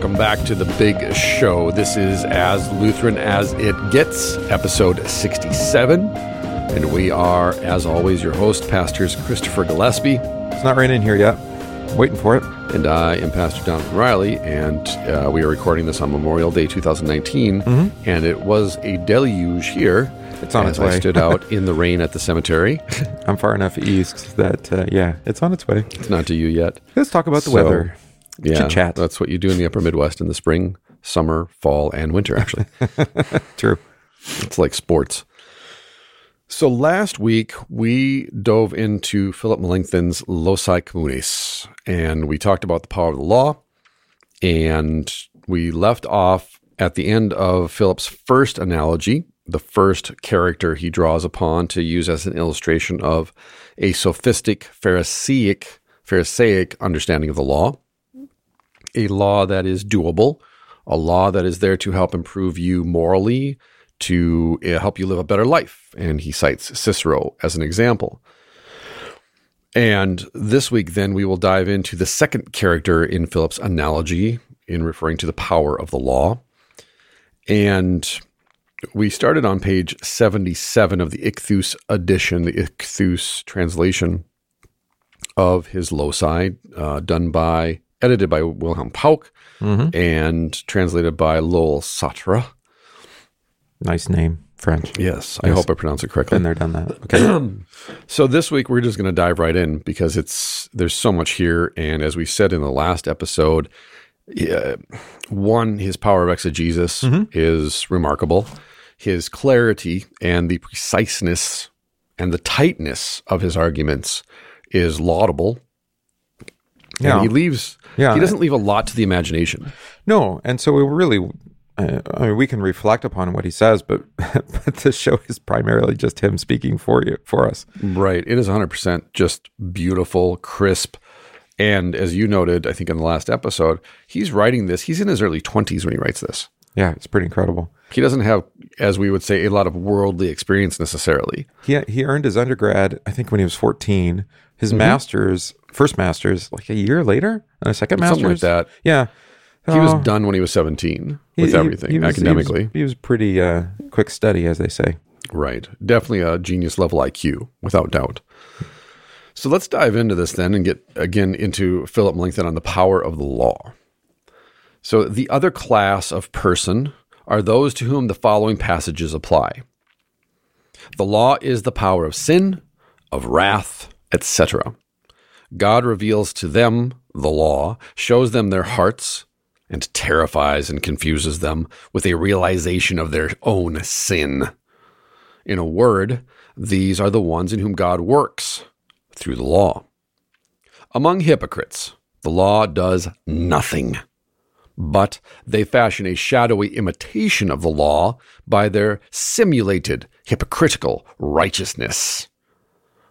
welcome back to the big show. This is As Lutheran as It Gets, episode 67. And we are, as always, your host, Pastors Christopher Gillespie. It's not raining here yet. Waiting for it. And I am Pastor Jonathan Riley, and uh, we are recording this on Memorial Day 2019. And it was a deluge here. It's on as its I way. stood out in the rain at the cemetery. I'm far enough east that, uh, yeah, it's on its way. It's not to you yet. Let's talk about the So, weather. Yeah, Chit chat. that's what you do in the upper Midwest in the spring, summer, fall, and winter, actually. True. It's like sports. So last week we dove into Philip Melanchthon's Loci Communes, and we talked about the power of the law, and we left off at the end of Philip's first analogy, the first character he draws upon to use as an illustration of a sophistic Pharisaic Pharisaic understanding of the law, a law that is doable, a law that is there to help improve you morally, to uh, help you live a better life. And he cites Cicero as an example. And this week, then, we will dive into the second character in Philip's analogy in referring to the power of the law. And we started on page 77 of the Ichthus edition, the Ichthus translation of his loci, uh, done by, edited by Wilhelm Pauck mm-hmm. and translated by Lowell Satre. Nice name. French. Yes, I hope I pronounce it correctly. Been there, done that. Okay. So this week we're just going to dive right in because it's there's so much here, and as we said in the last episode, yeah, one his power of exegesis mm-hmm. is remarkable. His clarity and the preciseness and the tightness of his arguments is laudable. Yeah. And he leaves. Yeah. he doesn't leave a lot to the imagination. No, and so we really, uh, I mean, we can reflect upon what he says, but but the show is primarily just him speaking for you, for us. Right. It is 100% just beautiful, crisp. And as you noted, I think in the last episode, he's writing this. He's in his early 20s when he writes this. Yeah, it's pretty incredible. He doesn't have, as we would say, a lot of worldly experience necessarily. He he earned his undergrad, I think, when he was 14. His Mm-hmm. master's, first master's, like a year later, and a second master's. Something like that. Yeah. He was Oh. done when he was 17 He- with he- everything he was- he was- academically. He was, pretty uh, quick study, as they say. Right. Definitely a genius level IQ, without doubt. So let's dive into this then and get again into Philip Melanchthon on the power of the law. So the other class of person are those to whom the following passages apply. The law is the power of sin, of wrath, etc. God reveals to them the law, shows them their hearts, and terrifies and confuses them with a realization of their own sin. In a word, these are the ones in whom God works through the law. Among hypocrites, the law does nothing, but they fashion a shadowy imitation of the law by their simulated hypocritical righteousness.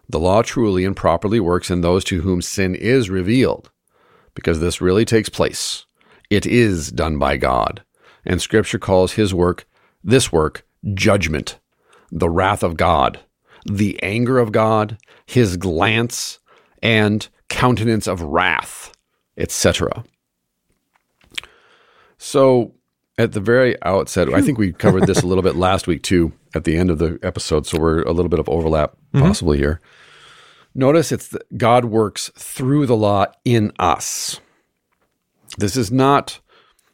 The law truly and properly works in those to whom sin is revealed, because this really takes place. It is done by God, and Scripture calls his work, this work, judgment the wrath of God, the anger of God, his glance and countenance of wrath, etc. So, at the very outset, I think we covered this a little bit last week too, at the end of the episode. So, we're a little bit of overlap possibly here. Notice it's the, God works through the law in us. This is not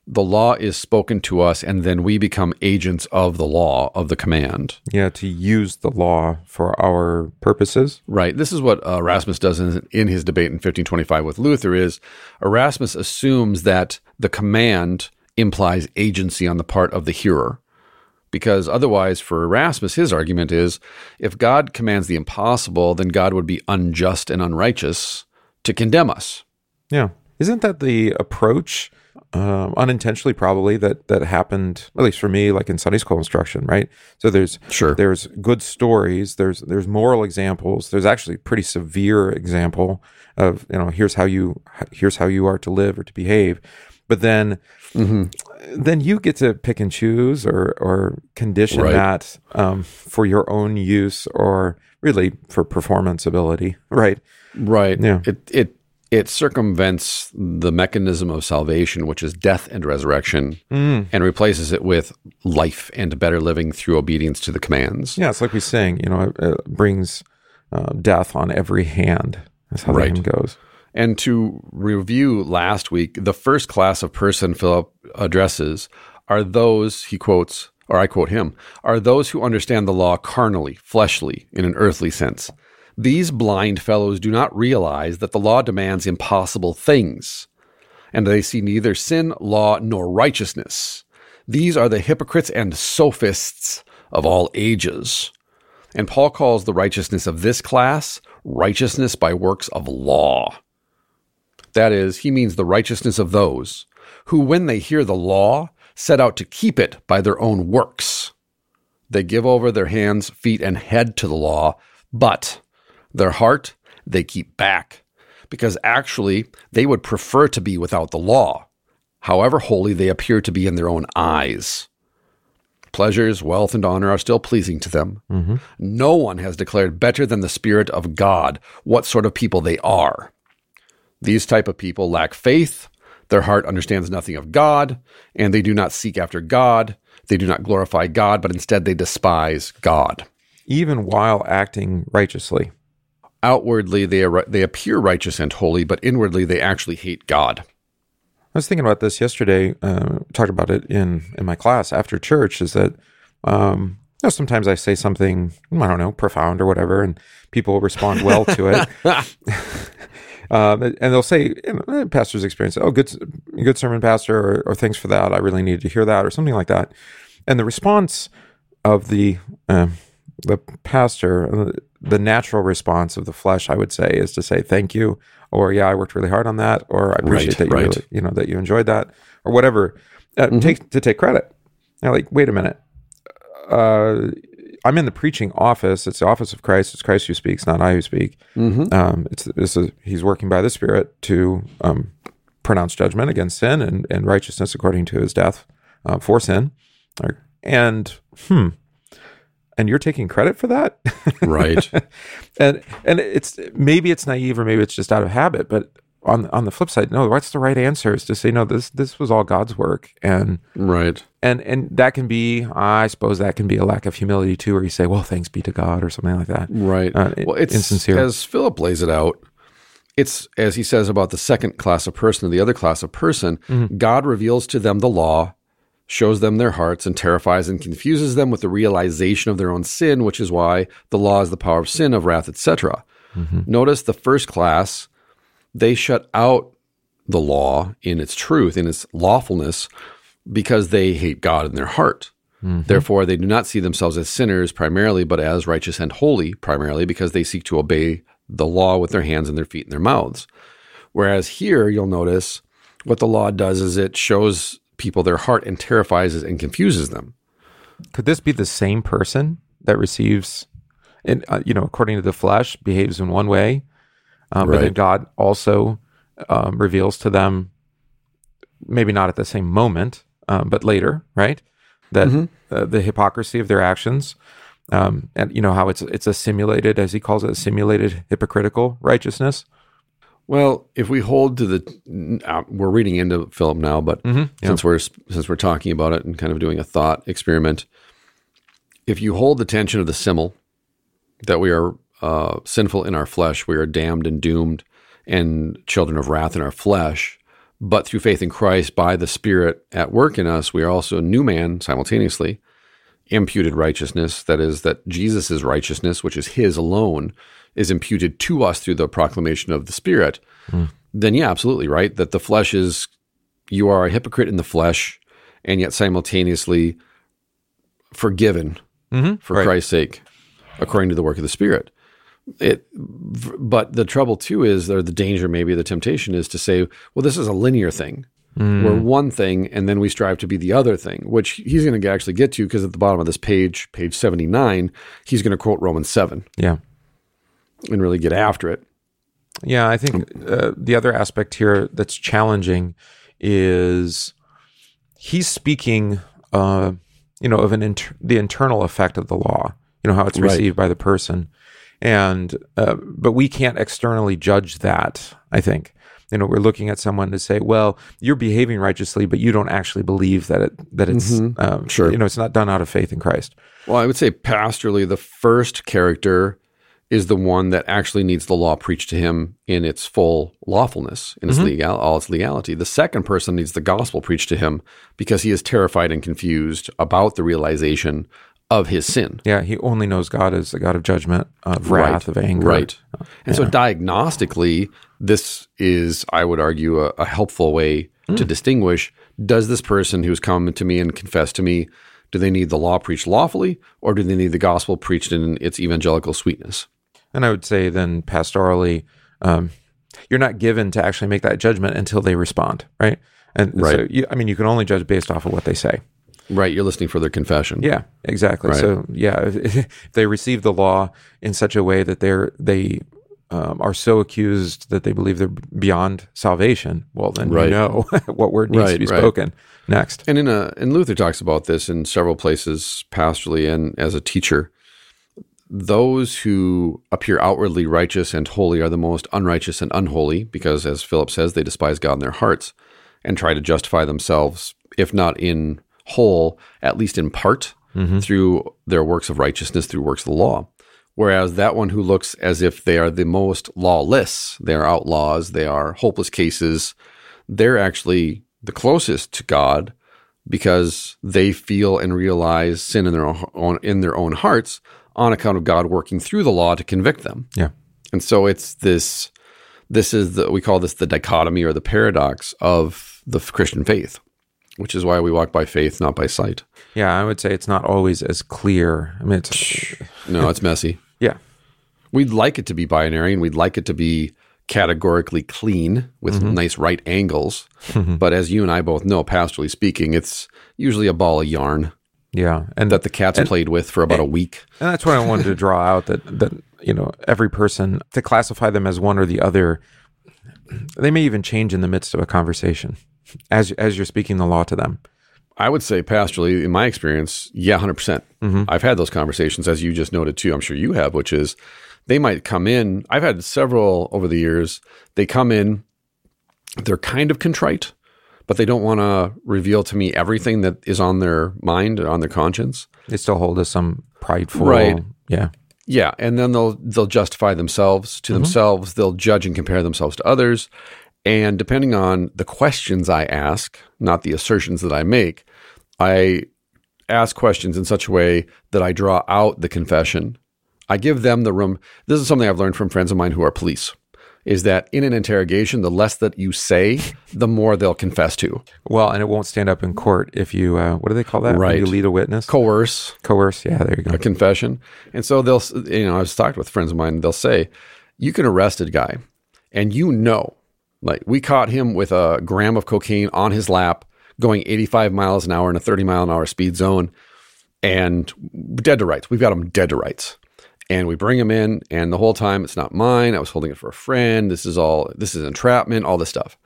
the law is spoken to us and then we become agents of the law, of the command. Yeah, to use the law for our purposes. Right. This is what uh, Erasmus does in, in his debate in 1525 with Luther is Erasmus assumes that the command implies agency on the part of the hearer. Because otherwise, for Erasmus, his argument is if God commands the impossible, then God would be unjust and unrighteous to condemn us. Yeah. Isn't that the approach, um, unintentionally probably, that that happened, at least for me, like in Sunday school instruction, right? So there's Sure. there's good stories, there's there's moral examples, there's actually a pretty severe example of, you know, here's how you here's how you are to live or to behave. But then then you get to pick and choose or or condition Right. that um, for your own use or really for performance ability, right? Right. Yeah. It it it circumvents the mechanism of salvation, which is death and resurrection, Mm. and replaces it with life and better living through obedience to the commands. Yeah, it's like we sing, you know, it, it brings uh, death on every hand. That's how Right. the hymn goes. And to review last week, the first class of person Philip addresses are those, he quotes, or I quote him, are those who understand the law carnally, fleshly, in an earthly sense. These blind fellows do not realize that the law demands impossible things, and they see neither sin, law, nor righteousness. These are the hypocrites and sophists of all ages. And Paul calls the righteousness of this class righteousness by works of law. That is, he means the righteousness of those who, when they hear the law, set out to keep it by their own works. They give over their hands, feet, and head to the law, but their heart they keep back, because actually they would prefer to be without the law, however holy they appear to be in their own eyes. Pleasures, wealth, and honor are still pleasing to them. Mm-hmm. No one has declared better than the Spirit of God what sort of people they are. These type of people lack faith, their heart understands nothing of God, and they do not seek after God. They do not glorify God, but instead they despise God. Even while acting righteously. Outwardly, they, are, they appear righteous and holy, but inwardly, they actually hate God. I was thinking about this yesterday. Uh, talked about it in in my class after church. Is that um, you know, sometimes I say something I don't know profound or whatever, and people respond well to it. um, and they'll say, you "Pastor's experience. Oh, good, good sermon, pastor, or, or thanks for that. I really needed to hear that, or something like that." And the response of the uh, the pastor, uh, the natural response of the flesh, I would say, is to say thank you, or yeah, I worked really hard on that, or I appreciate Right, that you right. really, you know that you enjoyed that, or whatever. Uh, Take to take credit. Now, like, wait a minute. Uh, I'm in the preaching office. It's the office of Christ. It's Christ who speaks, not I who speak. Um, it's this is he's working by the Spirit to um, pronounce judgment against sin and, and righteousness according to his death uh, for sin. And hmm, and you're taking credit for that, Right. and and it's maybe it's naive or maybe it's just out of habit. But on on the flip side, no, what's the right answer is to say no. This this was all God's work, and right. and and that can be, I suppose, that can be a lack of humility too, where you say, well, thanks be to God or something like that. Right. Uh, well, it's insincere. as Philip lays it out. It's as he says about the second class of person and the other class of person. God reveals to them the law, shows them their hearts, and terrifies and confuses them with the realization of their own sin, which is why the law is the power of sin, of wrath, etc. Notice the first class; they shut out the law in its truth, in its lawfulness, because they hate God in their heart. Therefore, they do not see themselves as sinners primarily, but as righteous and holy primarily, because they seek to obey the law with their hands and their feet and their mouths. Whereas here, you'll notice what the law does is it shows people their heart and terrifies and confuses them. Could this be the same person that receives, and uh, you know, according to the flesh, behaves in one way, um, but then God also um, reveals to them, maybe not at the same moment, um, but later, right? That uh, the hypocrisy of their actions, um, and you know how it's it's a simulated, as he calls it, a simulated hypocritical righteousness. Well, if we hold to the, uh, we're reading into Philip now, but since we're since we're talking about it and kind of doing a thought experiment, if you hold the tension of the simile that we are uh, sinful in our flesh, we are damned and doomed, and children of wrath in our flesh, but through faith in Christ, by the Spirit at work in us, we are also a new man simultaneously, imputed righteousness. That is, that Jesus' righteousness, which is His alone, is imputed to us through the proclamation of the Spirit. Then, yeah, absolutely right. That the flesh is, you are a hypocrite in the flesh, and yet simultaneously forgiven for Right. Christ's sake, according to the work of the Spirit. It, but the trouble too is, or the danger, maybe the temptation is to say, well, this is a linear thing. We're one thing, and then we strive to be the other thing, which he's going to actually get to because at the bottom of this page, page 79, he's going to quote Romans 7 Yeah. and really get after it. Yeah, I think uh, the other aspect here that's challenging is he's speaking, uh, you know, of an inter- the internal effect of the law. You know how it's Right. received by the person, and uh, but we can't externally judge that. I think you know we're looking at someone to say, well, you're behaving righteously, but you don't actually believe that it that it's um, Sure. you know it's not done out of faith in Christ. Well, I would say pastorally, the first character is the one that actually needs the law preached to him in its full lawfulness, in its legal, all its legality. The second person needs the gospel preached to him because he is terrified and confused about the realization of his sin. Yeah, he only knows God as a God of judgment, of wrath, of anger. Right. And so diagnostically, this is, I would argue, a, a helpful way Hmm. to distinguish does this person who's come to me and confessed to me, do they need the law preached lawfully or do they need the gospel preached in its evangelical sweetness? And I would say then pastorally, um, you're not given to actually make that judgment until they respond, right? And so, you, I mean, you can only judge based off of what they say. Right. You're listening for their confession. Yeah, exactly. Right. So yeah, if, if they receive the law in such a way that they're they um, are so accused that they believe they're beyond salvation, well then Right. you know what word needs to be right. spoken next. And in a and Luther talks about this in several places pastorally and as a teacher. Those who appear outwardly righteous and holy are the most unrighteous and unholy, because as Philip says, they despise God in their hearts and try to justify themselves, if not in whole, at least in part, mm-hmm. through their works of righteousness, through works of the law. Whereas that one who looks as if they are the most lawless, they are outlaws, they are hopeless cases, they're actually the closest to God because they feel and realize sin in their own in their own hearts on account of God working through the law to convict them. Yeah. And so it's this this is the we call this the dichotomy or the paradox of the Christian faith, which is why we walk by faith, not by sight. Yeah, I would say it's not always as clear. I mean, it's No, it's messy. yeah, We'd like it to be binary and we'd like it to be categorically clean with mm-hmm. nice right angles. Mm-hmm. but as you and I both know, pastorally speaking, it's usually a ball of yarn yeah, and that the cat's played with for about a week. And that's what I wanted to draw out that that you know every person to classify them as one or the other. They may even change in the midst of a conversation as as you're speaking the law to them. I would say pastorally, in my experience, yeah, 100%. percent Mm-hmm. I've had those conversations, as you just noted too. I'm sure you have, which is they might come in. I've had several over the years. They come in, they're kind of contrite, but they don't want to reveal to me everything that is on their mind or on their conscience. They still hold us some prideful, Right. Yeah, Yeah, and then they'll they'll justify themselves to themselves. They'll judge and compare themselves to others, and depending on the questions I ask, not the assertions that I make, I ask questions in such a way that I draw out the confession. I give them the room. This is something I've learned from friends of mine who are police. Is that in an interrogation, the less that you say, the more they'll confess to. well, and it won't stand up in court if you uh, what do they call that? When Right. you lead a witness, Coerce, coerce. Yeah, there you go. a confession. And so they'll, you know, I've talked with friends of mine, they'll say, you can arrest a guy and you know, like we caught him with a gram of cocaine on his lap going 85 miles an hour in a 30 mile an hour speed zone and dead to rights. We've got him dead to rights. And we bring him in and the whole time it's not mine. I was holding it for a friend. This is all, this is entrapment, all this stuff.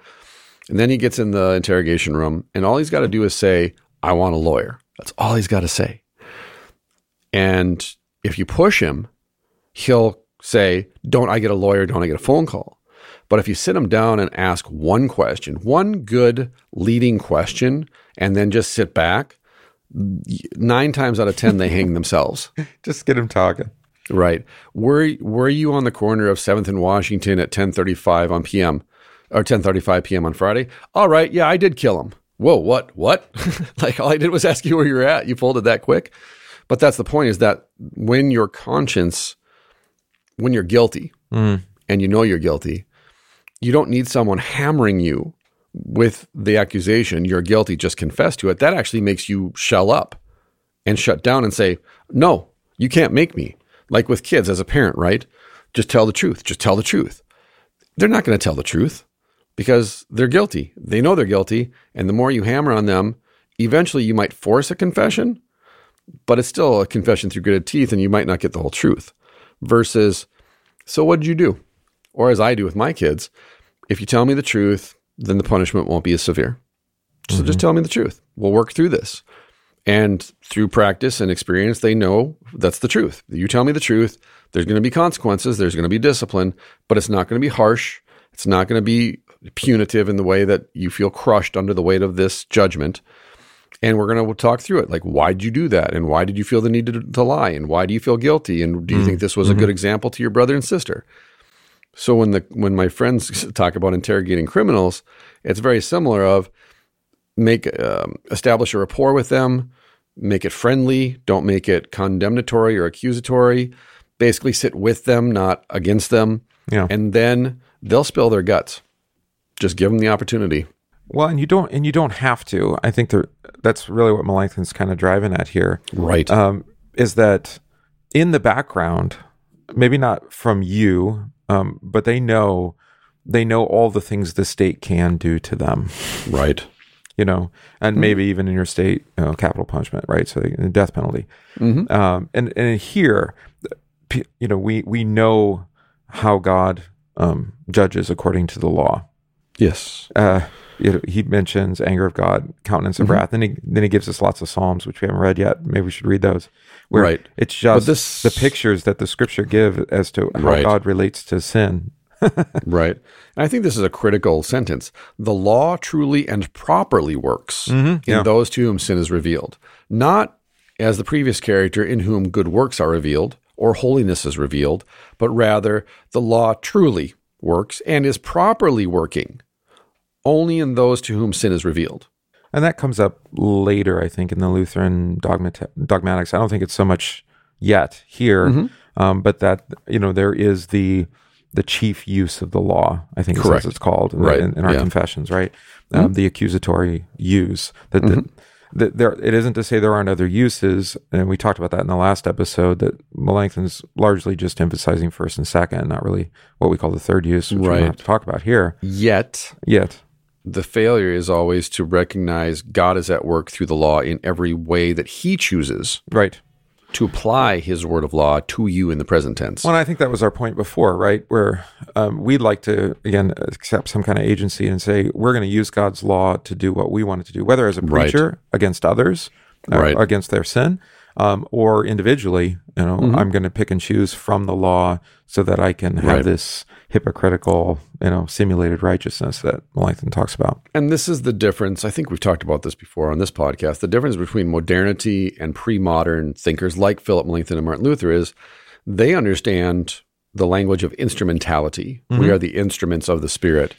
And then he gets in the interrogation room and all he's got to do is say, I want a lawyer. That's all he's got to say. And if you push him, he'll say, Don't I get a lawyer? Don't I get a phone call? But if you sit them down and ask one question, one good leading question, and then just sit back, nine times out of 10, they hang themselves. Just get them talking. Right. Were were you on the corner of 7th and Washington at 10:35 on PM or 10:35 PM on Friday? All right, yeah, I did kill him. Whoa, what? What? like all I did was ask you where you're at. You folded that quick. But that's the point is that when your conscience when you're guilty mm. and you know you're guilty, you don't need someone hammering you with the accusation you're guilty, just confess to it. That actually makes you shell up and shut down and say, No, you can't make me. Like with kids as a parent, right? Just tell the truth. Just tell the truth. They're not going to tell the truth because they're guilty. They know they're guilty. And the more you hammer on them, eventually you might force a confession, but it's still a confession through gritted teeth and you might not get the whole truth. Versus, so what did you do? Or as I do with my kids, if you tell me the truth, then the punishment won't be as severe. So just mm-hmm. tell me the truth. We'll work through this. And through practice and experience, they know that's the truth. You tell me the truth, there's going to be consequences, there's going to be discipline, but it's not going to be harsh. It's not going to be punitive in the way that you feel crushed under the weight of this judgment. And we're going to talk through it. Like, why did you do that? And why did you feel the need to, to lie? And why do you feel guilty? And do you mm. think this was a good mm-hmm. example to your brother and sister? So when the when my friends talk about interrogating criminals, it's very similar. Of make um, establish a rapport with them, make it friendly. Don't make it condemnatory or accusatory. Basically, sit with them, not against them. Yeah. And then they'll spill their guts. Just give them the opportunity. Well, and you don't and you don't have to. I think that's really what Melanchthon's kind of driving at here. Right. Um, is that in the background, maybe not from you, um, but they know they know all the things the state can do to them. right. You know, and maybe even in your state, you know, capital punishment, right? So the death penalty. Mm-hmm. Um, and and here, you know, we we know how God um, judges according to the law. Yes. uh, you know, he mentions anger of God, countenance of Mm-hmm. wrath. Then he then he gives us lots of psalms which we haven't read yet. Maybe we should read those. Where Right. It's just this- the pictures that the scripture give as to how Right. God relates to sin. Right. And I think this is a critical sentence. The law truly and properly works in yeah. those to whom sin is revealed, not as the previous character in whom good works are revealed or holiness is revealed, but rather the law truly works and is properly working only in those to whom sin is revealed. And that comes up later, I think, in the Lutheran dogmat- dogmatics. I don't think it's so much yet here, Mm-hmm. um, but that you know there is the the chief use of the law. I think Correct. as it's called in, Right. in, in our Yeah. Mm-hmm. confessions, right? Um, the accusatory use. That, that, that there, it isn't to say there aren't other uses, and we talked about that in the last episode. That Melanchthon's largely just emphasizing first and second, not really what we call the third use, which we Right. don't have to talk about here Yet, yet. The failure is always to recognize God is at work through the law in every way that He chooses Right. to apply His word of law to you in the present tense. Well, I think that was our point before, right? Where um, we'd like to again accept some kind of agency and say we're going to use God's law to do what we want it to do, whether as a Right. preacher against others, uh, Right. against their sin, um, or individually. You know, I'm going to pick and choose from the law so that I can have Mm-hmm. Right. this hypocritical, you know, simulated righteousness that Melanchthon talks about. And this is the difference. I think we've talked about this before on this podcast. The difference between modernity and pre modern thinkers like Philip Melanchthon and Martin Luther is they understand the language of instrumentality. We mm-hmm. are the instruments of the Spirit.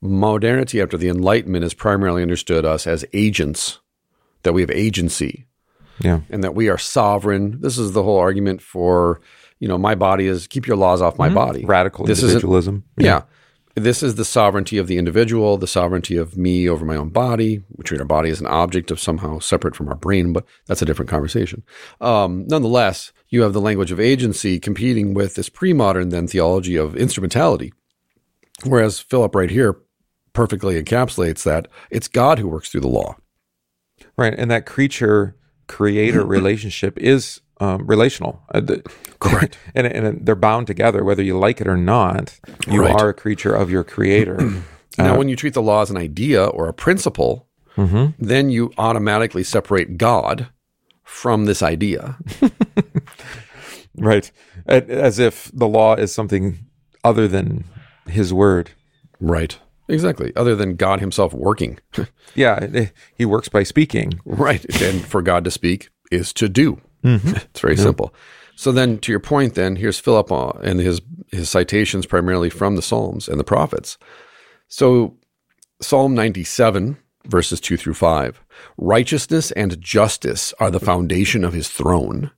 Modernity, after the Enlightenment, has primarily understood us as agents, that we have agency Yeah. and that we are sovereign. This is the whole argument for, you know, my body is keep your laws off my body. Radical This individualism. Yeah. This is the sovereignty of the individual, the sovereignty of me over my own body. We treat our body as an object of somehow separate from our brain, but that's a different conversation. Um, nonetheless, you have the language of agency competing with this pre modern then theology of instrumentality. Whereas Philip right here perfectly encapsulates that it's God who works through the law. Right. And that creature creator relationship is um, relational. Uh, the- Correct. and, and they're bound together, whether you like it or not. You Right. are a creature of your creator. Now, when you treat the law as an idea or a principle, then you automatically separate God from this idea. right. As if the law is something other than his word. Right. Exactly. Other than God himself working. Yeah. He works by speaking. right. And for God to speak is to do. it's very simple. So then to your point then, here's Philip uh, and his his citations primarily from the Psalms and the prophets. So Psalm 97 verses 2 through 5. Righteousness and justice are the foundation of his throne.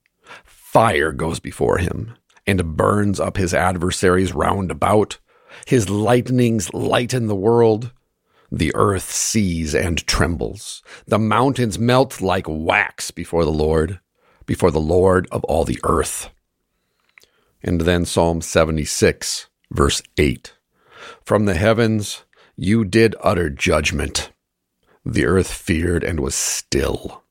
Fire goes before him and burns up his adversaries round about. His lightnings lighten the world. The earth sees and trembles. The mountains melt like wax before the Lord, before the Lord of all the earth. And then Psalm 76, verse 8. From the heavens you did utter judgment. The earth feared and was still.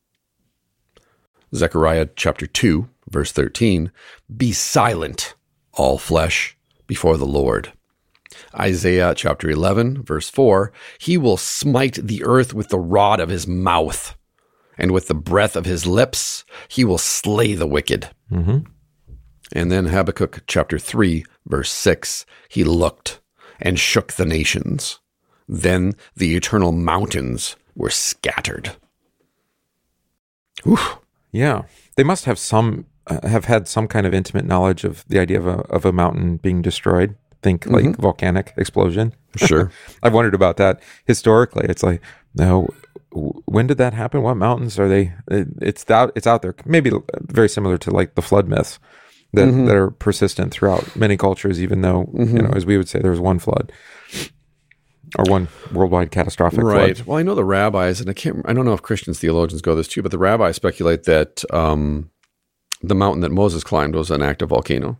Zechariah chapter 2, verse 13. Be silent, all flesh, before the Lord. Isaiah chapter 11, verse 4 He will smite the earth with the rod of his mouth, and with the breath of his lips, he will slay the wicked. And then Habakkuk chapter 3, verse 6 He looked and shook the nations. Then the eternal mountains were scattered. Oof. Yeah, they must have some uh, have had some kind of intimate knowledge of the idea of a of a mountain being destroyed. Think like volcanic explosion. Sure. I've wondered about that historically. It's like, no, when did that happen? What mountains are they? Uh, it's out. It's out there. Maybe very similar to like the flood myths that mm-hmm. that are persistent throughout many cultures. Even though you mm-hmm. know, as we would say, there was one flood or one worldwide catastrophic Right. flood. Well, I know the rabbis, and I can't. I don't know if Christians theologians go this too, but the rabbis speculate that um, the mountain that Moses climbed was an active volcano.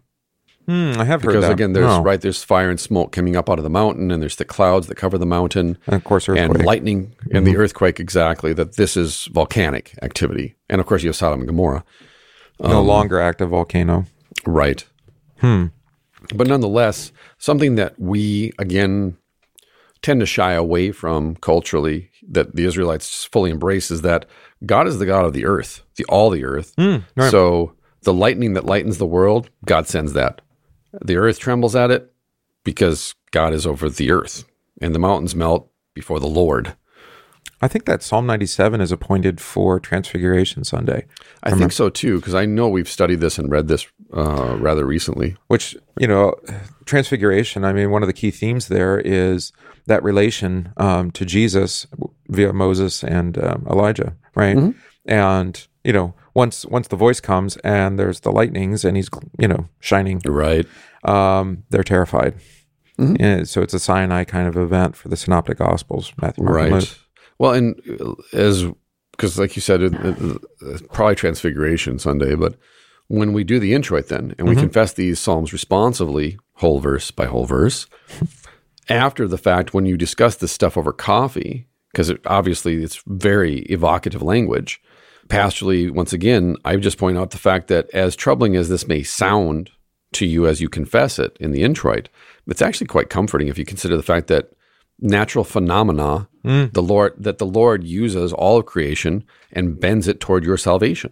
Hmm, I have heard Because that. again, there's Oh. right there's fire and smoke coming up out of the mountain, and there's the clouds that cover the mountain, and of course, earthquake. Mm-hmm. and lightning and the earthquake. Exactly that this is volcanic activity, and of course you have Sodom and Gomorrah. no um, longer active volcano. Right. Hmm. But nonetheless, something that we, again, tend to shy away from culturally, that the Israelites fully embrace, is that God is the God of the earth, the all the earth. Hmm, right. So the lightning that lightens the world, God sends that. The earth trembles at it because God is over the earth, and the mountains melt before the Lord. I think that Psalm 97 is appointed for Transfiguration Sunday, I think so too, because I know we've studied this and read this uh, rather recently. which, you know, Transfiguration, I mean, one of the key themes there is that relation um, to Jesus via Moses and um, Elijah, right? Mm-hmm. And, you know, once once the voice comes and there's the lightnings and he's, you know, shining, Right. um, they're terrified. Mm-hmm. And so it's a Sinai kind of event for the Synoptic Gospels, Matthew, Mark, Luke. Right. Well, and as because like you said, it, it, it's probably Transfiguration Sunday, but when we do the introit then and we confess these psalms responsively, whole verse by whole verse, after the fact, when you discuss this stuff over coffee, because it, obviously it's very evocative language. Pastorally, once again, I just point out the fact that as troubling as this may sound to you as you confess it in the introit, it's actually quite comforting if you consider the fact that natural phenomena, the Lord that the Lord uses all of creation and bends it toward your salvation.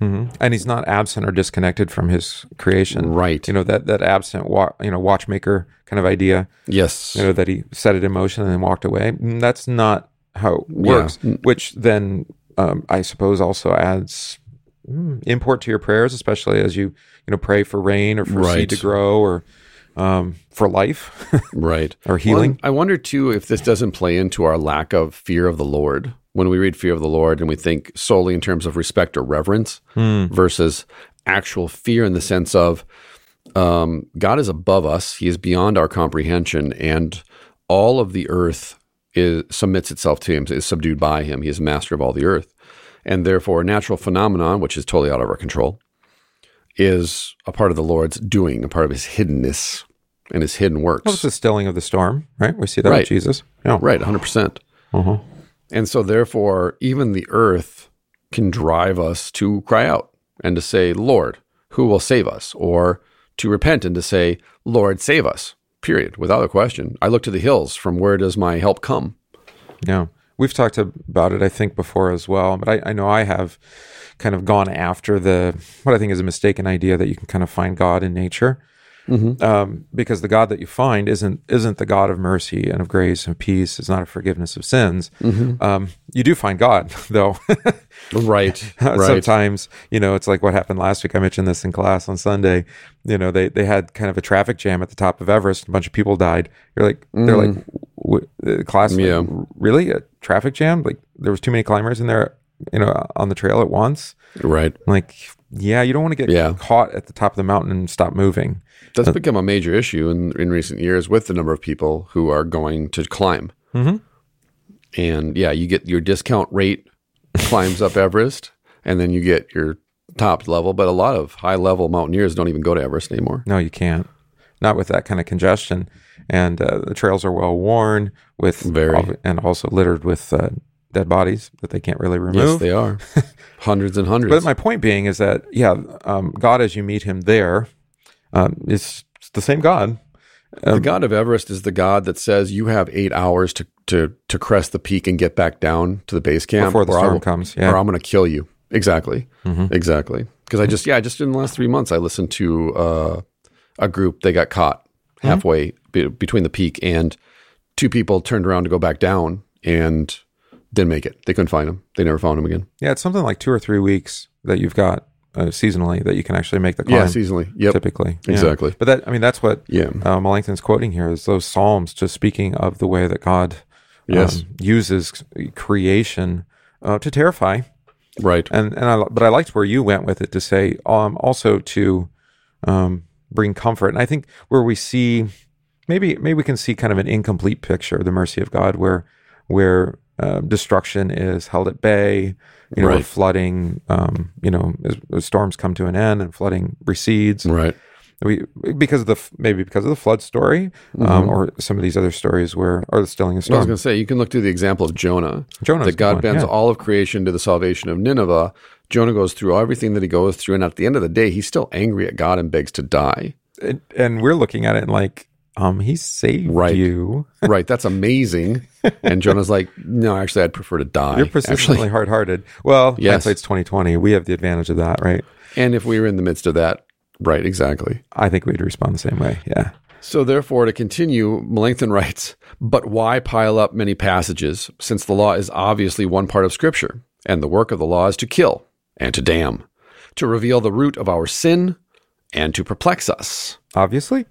and he's not absent or disconnected from his creation. Right. You know that that absent, wa- you know, watchmaker kind of idea. Yes. You know that he set it in motion and then walked away. Mm, That's not how it works. Which then, um, I suppose, also adds mm, import to your prayers, especially as you you know pray for rain or for Right. seed to grow or um, for life Right. or healing. Well, I wonder too if this doesn't play into our lack of fear of the Lord. When we read fear of the Lord and we think solely in terms of respect or reverence versus actual fear in the sense of um, God is above us, He is beyond our comprehension, and all of the earth is, submits itself to Him, is subdued by Him. He is master of all the earth. And therefore, a natural phenomenon, which is totally out of our control, is a part of the Lord's doing, a part of His hiddenness and His hidden works. well, it's the stilling of the storm, right? We see that Right. with Jesus. Yeah. Right, 100%. Uh-huh. And so, therefore, even the earth can drive us to cry out and to say, Lord, who will save us? Or to repent and to say, Lord, save us, period, without a question. I look to the hills. From where does my help come? Yeah. We've talked about it, I think, before as well. But I, I know I have kind of gone after the what I think is a mistaken idea that you can kind of find God in nature. Mm-hmm. Um, because the God that you find isn't isn't the God of mercy and of grace and peace. It's not a forgiveness of sins. Mm-hmm. Um, you do find God though. Right, uh, right. Sometimes you know it's like what happened last week. I mentioned this in class on Sunday. You know they they had kind of a traffic jam at the top of Everest. A bunch of people died. You're like they're like mm. w- w- uh, class. like, Yeah. really a traffic jam? Like there was too many climbers in there. You know on the trail at once. Right. Like yeah, you don't want to get Yeah. caught at the top of the mountain and stop moving. That's become a major issue in, in recent years with the number of people who are going to climb. Mhm. And yeah, you get your discount rate climbs up Everest, and then you get your top level. But a lot of high level mountaineers don't even go to Everest anymore. No, you can't. Not with that kind of congestion. And uh, the trails are well worn with Very. and also littered with uh, dead bodies that they can't really remove. Yes, they are. hundreds and hundreds. But my point being is that yeah, um, God as you meet Him there um, is the same God. the god of Everest is the god that says you have eight hours to, to, to crest the peak and get back down to the base camp Before the storm will- comes, yeah. or I'm going to kill you. Exactly. Mm-hmm. Exactly. Because I just, yeah, just in the last three months, I listened to uh, a group. They got caught Mm-hmm. halfway be, between the peak and two people turned around to go back down and didn't make it. They couldn't find him. They never found him again. Yeah, it's something like two or three weeks that you've got uh, seasonally that you can actually make the climb. Yeah, seasonally. Yep. typically. Yeah. Exactly. But that I mean that's what Yeah. uh, Melanchthon's quoting here is those psalms just speaking of the way that God Yes. um, uses creation uh, to terrify Right. and and I but I liked where you went with it to say um also to um bring comfort and I think where we see maybe maybe we can see kind of an incomplete picture of the mercy of God where where uh, destruction is held at bay you know Right. flooding um you know as, as storms come to an end and flooding recedes Right. we because of the maybe because of the flood story um, or some of these other stories where or the stilling of Mm-hmm. I was going to say, you can look through the example of Jonah. Jonah that God bends yeah. all of creation to the salvation of Nineveh. Jonah goes through everything that he goes through, and at the end of the day, he's still angry at God and begs to die. and, and we're looking at it and like um he saved Right. you right, that's amazing. And Jonah's like, no, actually, I'd prefer to die. You're persistently actually. hard-hearted. Well, Yes. hindsight's twenty twenty. We have the advantage of that, right? And if we were in the midst of that, right, exactly. I think we'd respond the same way. Yeah. So, therefore, to continue, Melanchthon writes, But why pile up many passages, since the law is obviously one part of Scripture, and the work of the law is to kill and to damn, to reveal the root of our sin and to perplex us? Obviously.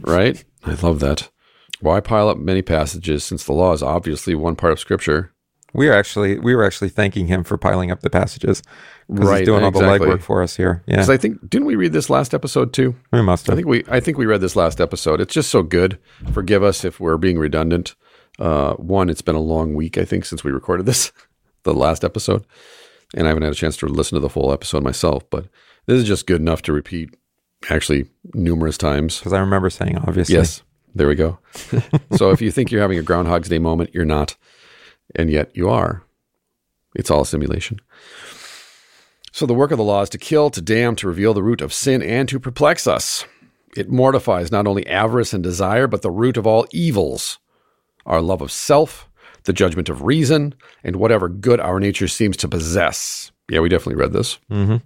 Right? I love that. Why pile up many passages, since the law is obviously one part of Scripture? We are actually we were actually thanking him for piling up the passages. Because Right, he's doing all exactly. the legwork for us here. Yeah. Because I think, didn't we read this last episode too? we must Have. I think we I think we read this last episode. It's just so good. Forgive us if we're being redundant. Uh, one, it's been a long week, I think, since we recorded this, the last episode, and I haven't had a chance to listen to the full episode myself. But this is just good enough to repeat, actually, numerous times. Because I remember saying obviously. Yes, there we go. so if you think you're having a Groundhog's Day moment, you're not, and yet you are. It's all a simulation. So the work of the law is to kill, to damn, to reveal the root of sin, and to perplex us. It mortifies not only avarice and desire, but the root of all evils our love of self, the judgment of reason, and whatever good our nature seems to possess. Yeah, we definitely read this. Mhm.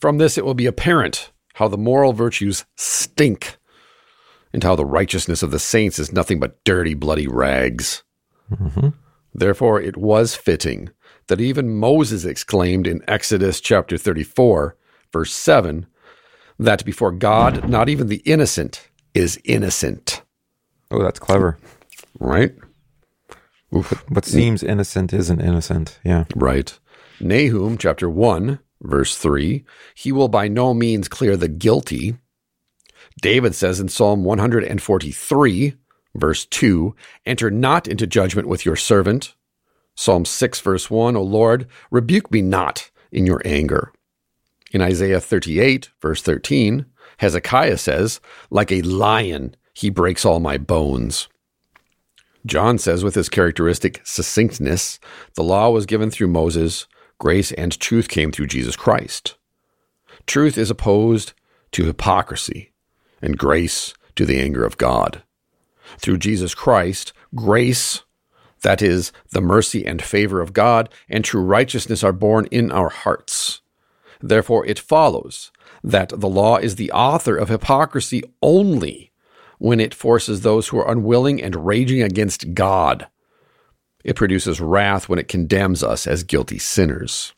From this, it will be apparent how the moral virtues stink, and how the righteousness of the saints is nothing but dirty, bloody rags. Mm-hmm. Therefore, it was fitting that even Moses exclaimed in Exodus chapter 34, verse 7, that before God, not even the innocent is innocent. Oh, that's clever. Right? Oof. What seems innocent isn't innocent. Yeah. Right. Nahum chapter 1, verse 3 He will by no means clear the guilty. David says in Psalm 143, verse 2 Enter not into judgment with your servant. Psalm 6, verse 1 O Lord, rebuke me not in your anger. In Isaiah 38, verse 13, Hezekiah says, Like a lion, he breaks all my bones. John says, with his characteristic succinctness, the law was given through Moses, grace and truth came through Jesus Christ. Truth is opposed to hypocrisy, and grace to the anger of God. Through Jesus Christ, grace, that is, the mercy and favor of God, and true righteousness are born in our hearts. Therefore, it follows that the law is the author of hypocrisy only when it forces those who are unwilling and raging against God. It produces wrath when it condemns us as guilty sinners.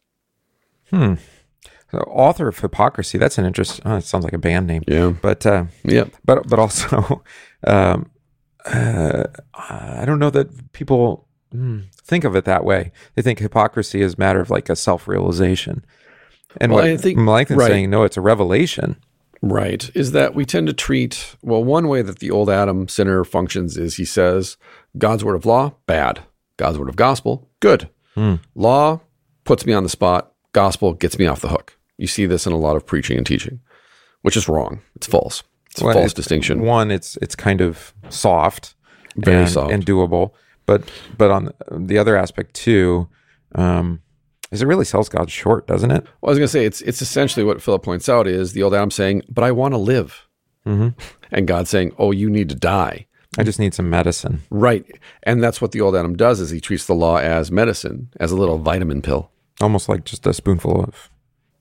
So, author of hypocrisy. That's an interest. Oh, it sounds like a band name. Yeah. But uh, Yep. but but also, um, uh, I don't know that people mm, think of it that way. They think hypocrisy is a matter of like a self realization. And Well, what I think- Melanchthon's right. saying, no, it's a revelation. Right. Is that we tend to treat, well, one way that the old Adam sinner functions is he says, God's word of law, bad. God's word of gospel, good. Law puts me on the spot. Gospel gets me off the hook. You see this in a lot of preaching and teaching, which is wrong. It's false. It's a false it- distinction. One, it's it's kind of soft, Very and, soft. and doable. But but on the other aspect too, um, is it really sells God short, doesn't it? Well, I was going to say it's it's essentially what Philip points out is the old Adam saying, "But I want to live," and God saying, "Oh, you need to die." I just need some medicine. Right, and that's what the old Adam does is he treats the law as medicine, as a little vitamin pill. almost like just a spoonful of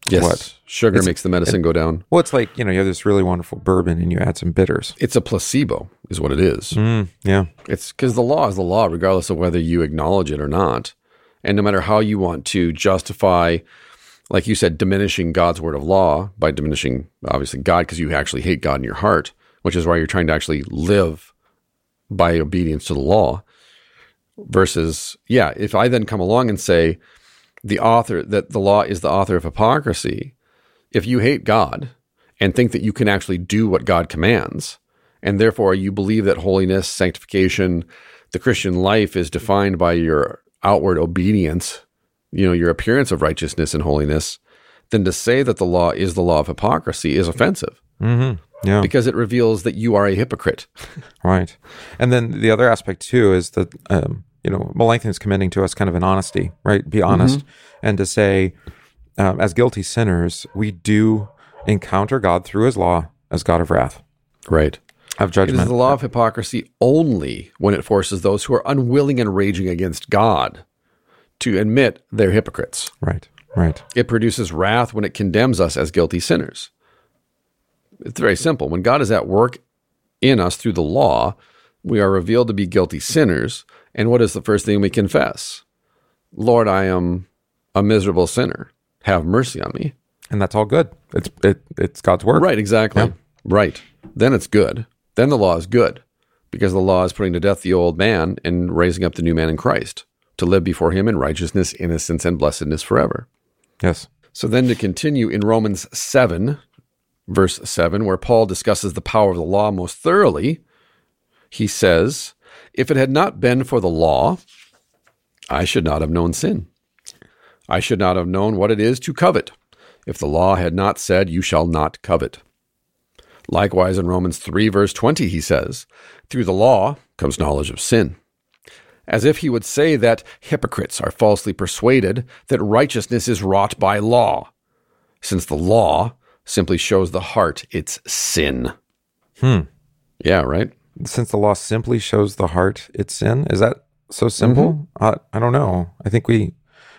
Yes. what? Sugar It's- makes the medicine go down. Well, it's like you know you have this really wonderful bourbon and you add some bitters. It's a placebo, is what it is. Mm, yeah, It's because the law is the law, regardless of whether you acknowledge it or not. And no matter how you want to justify, like you said, diminishing God's word of law by diminishing, obviously, God, because you actually hate God in your heart, which is why you're trying to actually live by obedience to the law. Versus, yeah, if I then come along and say the author, that the law is the author of hypocrisy, if you hate God and think that you can actually do what God commands, and therefore you believe that holiness, sanctification, the Christian life is defined by your outward obedience, you know, your appearance of righteousness and holiness, then to say that the law is the law of hypocrisy is offensive mm-hmm. yeah, because it reveals that you are a hypocrite. right. And then the other aspect too is that um, you know Melanchthon is commending to us kind of an honesty, right? Be honest, and to say, um, as guilty sinners, we do encounter God through His law as God of wrath, Right. of It judgment. is the law of hypocrisy only when it forces those who are unwilling and raging against God to admit they're hypocrites. right, right. It produces wrath when it condemns us as guilty sinners. It's very simple. When God is at work in us through the law, we are revealed to be guilty sinners. And what is the first thing we confess? Lord, I am a miserable sinner. Have mercy on me. And that's all good. It's it, it's God's word. Right, exactly. Right. Then it's good. Then the law is good because the law is putting to death the old man and raising up the new man in Christ to live before him in righteousness, innocence, and blessedness forever. Yes. So then to continue in Romans 7, verse 7, where Paul discusses the power of the law most thoroughly, he says, If it had not been for the law, I should not have known sin. I should not have known what it is to covet, if the law had not said, You shall not covet. Likewise, in Romans 3, verse 20, he says, Through the law comes knowledge of sin. As if he would say that hypocrites are falsely persuaded that righteousness is wrought by law, since the law simply shows the heart its sin. Hmm. Yeah, right? Since the law simply shows the heart its sin, is that so simple? Uh, I don't know. I think we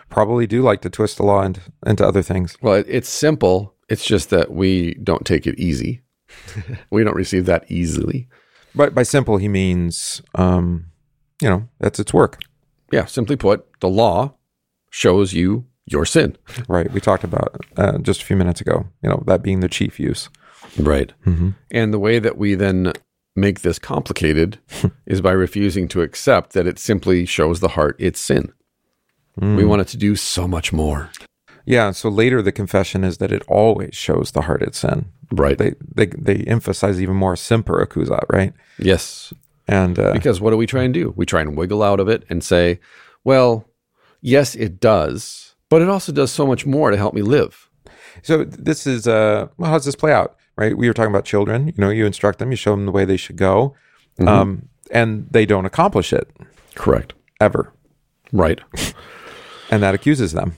probably do like to twist the law into, into other things. Well, it, it's simple. It's just that we don't take it easy. we don't receive that easily. But by simple, he means, um, you know, that's its work. Yeah, simply put, the law shows you your sin. Right. We talked about uh, just a few minutes ago, you know, that being the chief use. Right. Mm-hmm. And the way that we then make this complicated is by refusing to accept that it simply shows the heart its sin. We want it to do so much more. Yeah. So later, the confession is that it always shows the heart its sin. Right. They they they emphasize even more semper accusat, right? yes. And uh, Because what do we try and do? We try and wiggle out of it and say, well, yes, it does, but it also does so much more to help me live. So this is uh well, how does this play out? Right? We were talking about children. You know, you instruct them, you show them the way they should go, um, and they don't accomplish it Correct. ever, Right. and that accuses them.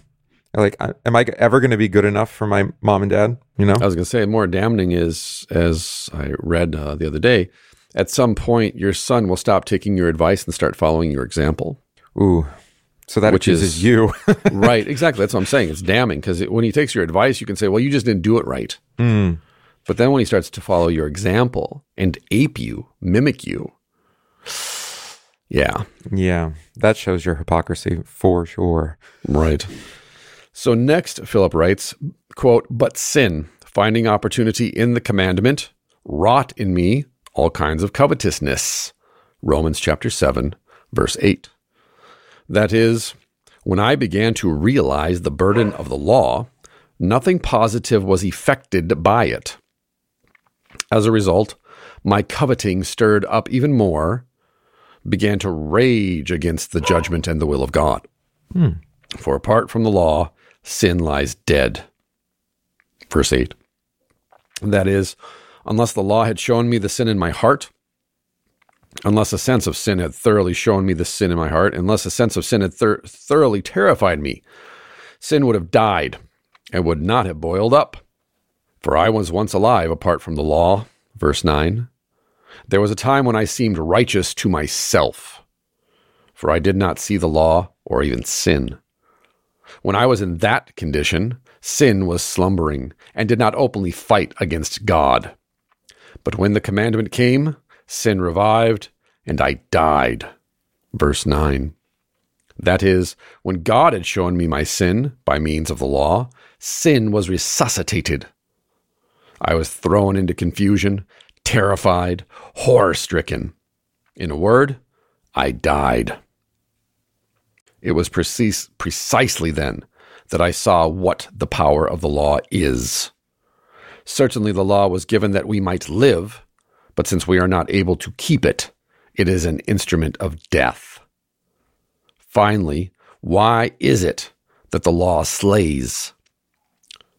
Like, am I ever going to be good enough for my mom and dad? You know? I was going to say, more damning is, as I read uh, the other day, at some point, your son will stop taking your advice and start following your example. Ooh, so that Which is- you. right. Exactly. That's what I'm saying. It's damning because when he takes your advice, you can say, well, you just didn't do it right. Mm. But then when he starts to follow your example and ape you, mimic you, yeah, yeah, that shows your hypocrisy for sure. right. So next, Philip writes, quote, but sin, finding opportunity in the commandment, wrought in me all kinds of covetousness. Romans chapter 7, verse 8. That is, when I began to realize the burden of the law, nothing positive was effected by it. As a result, my coveting stirred up even more, began to rage against the judgment and the will of God. Hmm. For apart from the law, sin lies dead. Verse 8. That is, unless the law had shown me the sin in my heart, unless a sense of sin had thoroughly shown me the sin in my heart, unless a sense of sin had thir- thoroughly terrified me, sin would have died and would not have boiled up. For I was once alive apart from the law. Verse 9. There was a time when I seemed righteous to myself, for I did not see the law or even sin. When I was in that condition, sin was slumbering and did not openly fight against God. But when the commandment came, sin revived, and I died. Verse 9. That is, when God had shown me my sin by means of the law, sin was resuscitated. I was thrown into confusion, terrified, horror stricken. In a word, I died. It was precis- precisely then that I saw what the power of the law is. Certainly, the law was given that we might live, but since we are not able to keep it, it is an instrument of death. Finally, why is it that the law slays?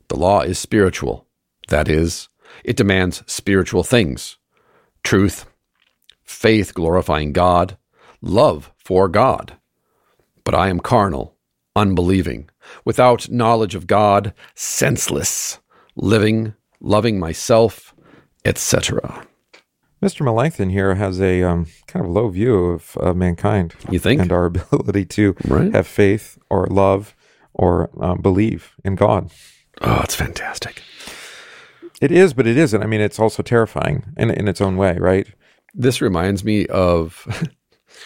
The law is spiritual. That is, it demands spiritual things truth, faith glorifying God, love for God. But I am carnal, unbelieving, without knowledge of God, senseless, living, loving myself, etc. Mr. Melanchthon here has a um, kind of low view of uh, mankind. You think? And our ability to Right. have faith or love or uh, believe in God. Oh, it's fantastic. It is, but it isn't. I mean, it's also terrifying in, in its own way, right? This reminds me of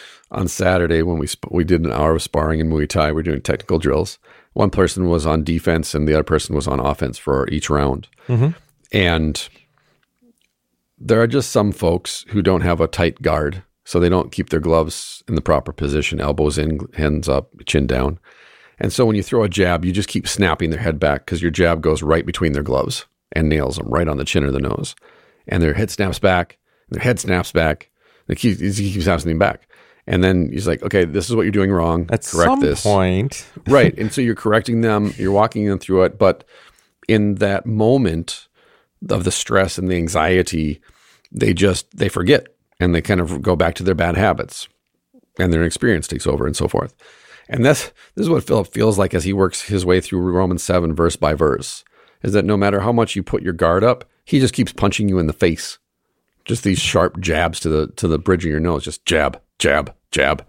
on Saturday when we sp- we did an hour of sparring in Muay Thai. We're doing technical drills. One person was on defense and the other person was on offense for each round. Mm-hmm. And there are just some folks who don't have a tight guard, so they don't keep their gloves in the proper position, elbows in, hands up, chin down. And so when you throw a jab, you just keep snapping their head back because your jab goes right between their gloves and nails them right on the chin or the nose. And their head snaps back, their head snaps back. They keep, he keeps snapping back. And then he's like, okay, this is what you're doing wrong. At Correct some this. point, right. And so you're correcting them, you're walking them through it. But in that moment of the stress and the anxiety, they just, they forget and they kind of go back to their bad habits and their experience takes over and so forth. And that's, this is what Philip feels like as he works his way through Romans 7 verse by verse is that no matter how much you put your guard up, he just keeps punching you in the face. Just these sharp jabs to the to the bridge of your nose, just jab, jab, jab.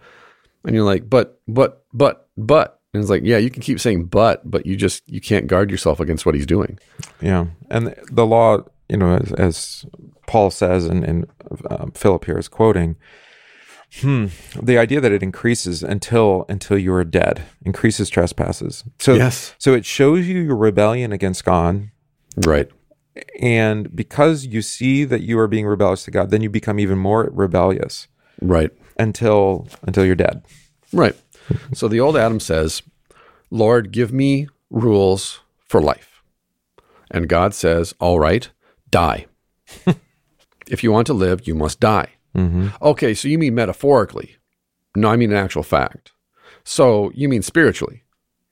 And you're like, but, but, but, but. And it's like, yeah, you can keep saying but, but you just you can't guard yourself against what he's doing. yeah. And the law, you know, as, as Paul says, and, and um, Philip here is quoting, hmm, the idea that it increases until until you are dead, increases trespasses. So, Yes. so it shows you your rebellion against God, Right. and because you see that you are being rebellious to God, then you become even more rebellious Right. until until you're dead. Right. So the old Adam says, Lord, give me rules for life. And God says, All right, die. if you want to live, you must die. Mm-hmm. Okay, so you mean metaphorically. No, I mean in actual fact. So you mean spiritually.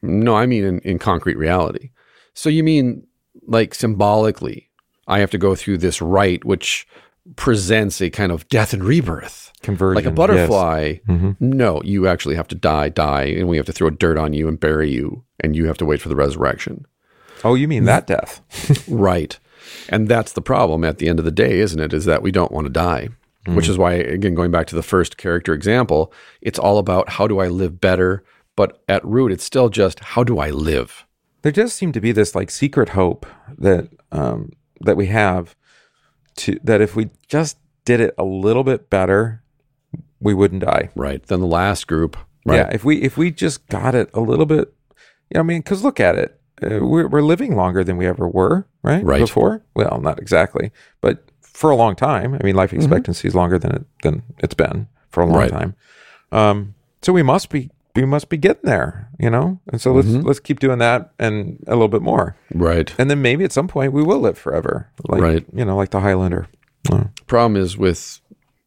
No, I mean in, in concrete reality. So you mean like symbolically, I have to go through this rite which presents a kind of death and rebirth Conversion, like a yes. butterfly. Mm-hmm. No, you actually have to die, die, and we have to throw dirt on you and bury you, and you have to wait for the resurrection. Oh, you mean that death? Right. And that's the problem at the end of the day, isn't it? Is that we don't want to die. Which is why, again, going back to the first character example, it's all about how do I live better? But at root, it's still just how do I live? there does seem to be this like secret hope that um, that we have to that if we just did it a little bit better, we wouldn't die. Right. Then the last group. Right. Yeah, if we if we just got it a little bit, you know, I mean, because look at it, uh, we're we're living longer than we ever were, right? Right. Before, well, not exactly, but for a long time. I mean, life expectancy is longer than it than it's been for a long Right. time. Um, so we must be we must be getting there, you know. And so let's let's keep doing that and a little bit more, Right. and then maybe at some point we will live forever, like Right. you know, like the Highlander. Uh, Problem is with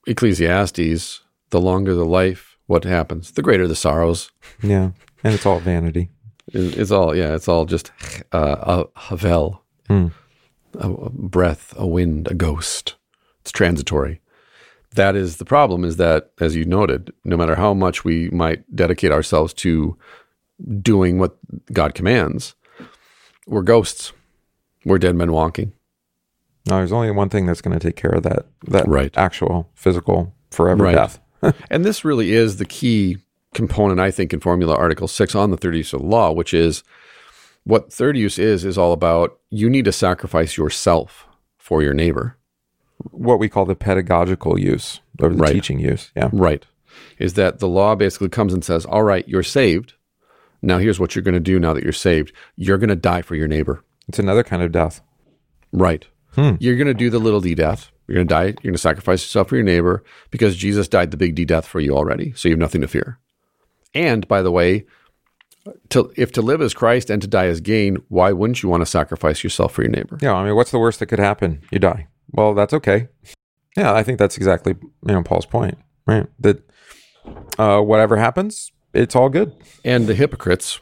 Ecclesiastes, the longer the life, what happens? The greater the sorrows. yeah, and it's all vanity. It's all yeah. It's all just uh, a havel, Hmm. A, a breath, a wind, a ghost. It's transitory. That is the problem. Is that as you noted, no matter how much we might dedicate ourselves to doing what God commands, we're ghosts. We're dead men walking. No, there's only one thing that's going to take care of that that Right. actual physical forever Right. death. and this really is the key component, I think, in Formula Article 6 on the third use of the law, which is What third use is, is all about you need to sacrifice yourself for your neighbor. What we call the pedagogical use or the Right. teaching use. Yeah. Right. Is that the law basically comes and says, all right, you're saved. Now here's what you're going to do now that you're saved. You're going to die for your neighbor. It's another kind of death. Right. Hmm. You're going to do the little d death. You're going to die. You're going to sacrifice yourself for your neighbor because Jesus died the big D death for you already. So you have nothing to fear. And by the way, to, if to live as Christ and to die as gain, why wouldn't you want to sacrifice yourself for your neighbor? Yeah. I mean, what's the worst that could happen? You die. Well, that's okay. Yeah. I think that's exactly, you know, Paul's point, right? That uh, whatever happens, it's all good. And the hypocrites,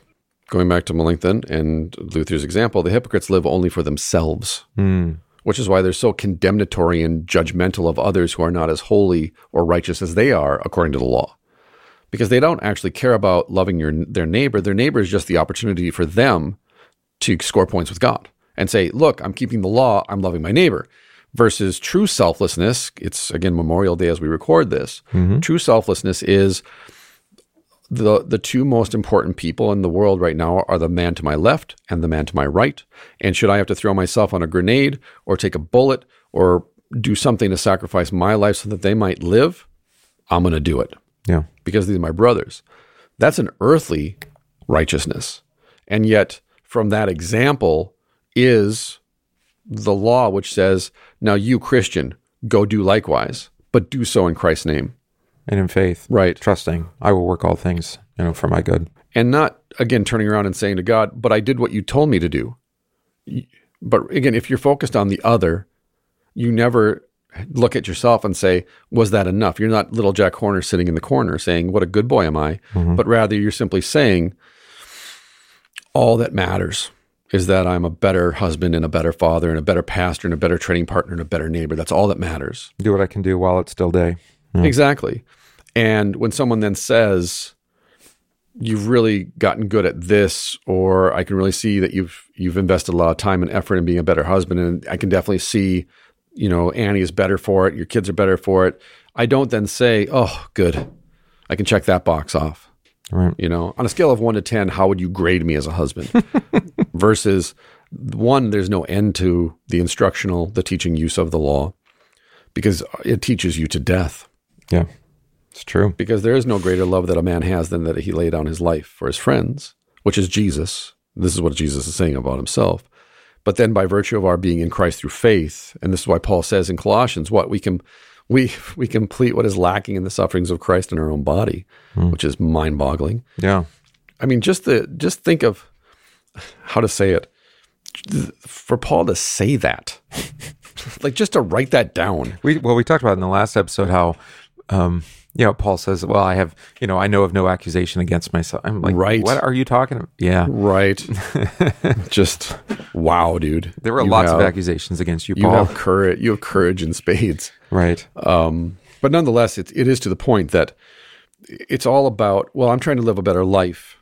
going back to Melanchthon and Luther's example, the hypocrites live only for themselves, Hmm. which is why they're so condemnatory and judgmental of others who are not as holy or righteous as they are according to the law. Because they don't actually care about loving your their neighbor. Their neighbor is just the opportunity for them to score points with God and say, "Look, I'm keeping the law. I'm loving my neighbor." Versus true selflessness, it's again Memorial Day as we record this. Mm-hmm. True selflessness is the the two most important people in the world right now are the man to my left and the man to my right. And should I have to throw myself on a grenade or take a bullet or do something to sacrifice my life so that they might live, I'm going to do it Yeah. because these are my brothers. That's an earthly righteousness. And yet, from that example is the law, which says, now you, Christian, go do likewise, but do so in Christ's name. And in faith, Right. trusting, I will work all things, you know, for my good. And not, again, turning around and saying to God, but I did what you told me to do. But again, if you're focused on the other, you never look at yourself and say, was that enough? You're not little Jack Horner sitting in the corner saying, what a good boy am I? Mm-hmm. But rather, you're simply saying, all that matters is that I'm a better husband and a better father and a better pastor and a better training partner and a better neighbor. That's all that matters. Do what I can do while it's still day. Hmm. Exactly. And when someone then says, "You've really gotten good at this," or "I can really see that you've you've invested a lot of time and effort in being a better husband," and I can definitely see, you know, Annie is better for it. Your kids are better for it. I don't then say, "Oh, good, I can check that box off." Right. You know, on a scale of one to ten, how would you grade me as a husband? Versus one, there's no end to the instructional, the teaching use of the law, because it teaches you to death Yeah. It's true. because there is no greater love that a man has than that he lay down his life for his friends, which is Jesus. This is what Jesus is saying about himself. But then by virtue of our being in Christ through faith, and this is why Paul says in Colossians, what we can we we complete what is lacking in the sufferings of Christ in our own body, which is mind-boggling. Yeah. I mean, just the just think of how to say it. For Paul to say that, like just to write that down, We well, we talked about in the last episode how, um, you know, Paul says, "Well, I have, you know, I know of no accusation against myself." I'm like, Right. What are you talking about? Yeah, right? just wow, dude. there were You lots of accusations against you, You have courage. You have courage in spades. right. Um, but nonetheless, it, it is to the point that it's all about. Well, I'm trying to live a better life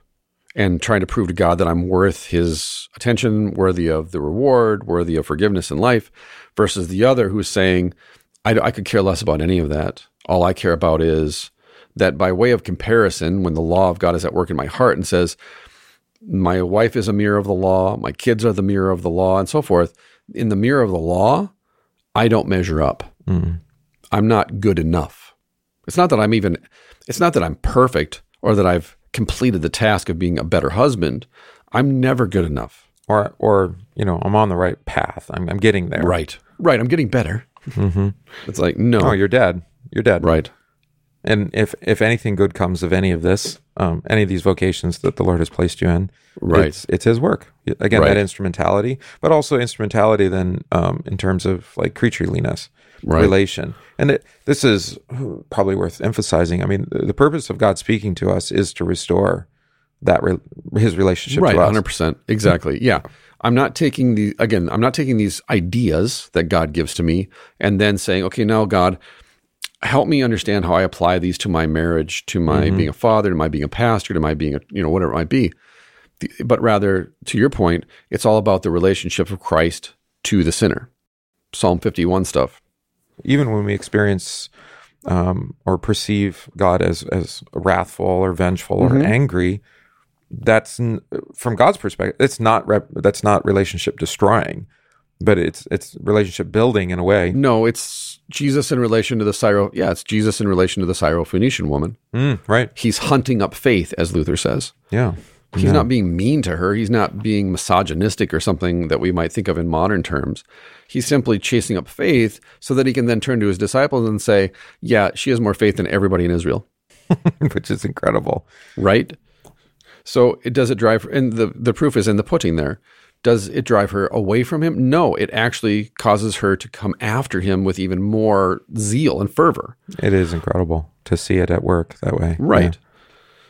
and trying to prove to God that I'm worth His attention, worthy of the reward, worthy of forgiveness in life, versus the other who's saying, I, I could care less about any of that. All I care about is that by way of comparison, when the law of God is at work in my heart and says, my wife is a mirror of the law, my kids are the mirror of the law, and so forth. In the mirror of the law, I don't measure up. Mm. I'm not good enough. It's not that I'm even, it's not that I'm perfect or that I've completed the task of being a better husband. I'm never good enough. Or, or you know, I'm on the right path. I'm, I'm getting there. Right. Right. I'm getting better. Mm-hmm. It's like, no. Oh, you're dead. You're dead. right. And if if anything good comes of any of this, um, any of these vocations that the Lord has placed you in, Right. it's, it's His work. Again, Right. that instrumentality, but also instrumentality then um, in terms of like creatureliness, Right. relation. And it, this is probably worth emphasizing. I mean, the, the purpose of God speaking to us is to restore that re- His relationship Right. to us. 100%. Exactly. Yeah. I'm not taking the, again, I'm not taking these ideas that God gives to me and then saying, okay, now God, help me understand how I apply these to my marriage, to my being a father, to my being a pastor, to my being a, you know, whatever it might be. But rather, to your point, it's all about the relationship of Christ to the sinner. Psalm 51 stuff. even when we experience um, or perceive God as as wrathful or vengeful or angry, that's n- from God's perspective, it's not rep- that's not relationship destroying, but it's it's relationship building in a way. No, it's Jesus in relation to the Syro. Yeah, it's Jesus in relation to the Syro-Phoenician woman. Mm, right? He's hunting up faith, as Luther says. Yeah. He's not being mean to her. He's not being misogynistic or something that we might think of in modern terms. He's simply chasing up faith so that he can then turn to his disciples and say, Yeah, she has more faith than everybody in Israel. Which is incredible. Right? So it does it drive and the, the proof is in the putting there. Does it drive her away from him? No, it actually causes her to come after him with even more zeal and fervor. It is incredible to see it at work that way. Right. Yeah.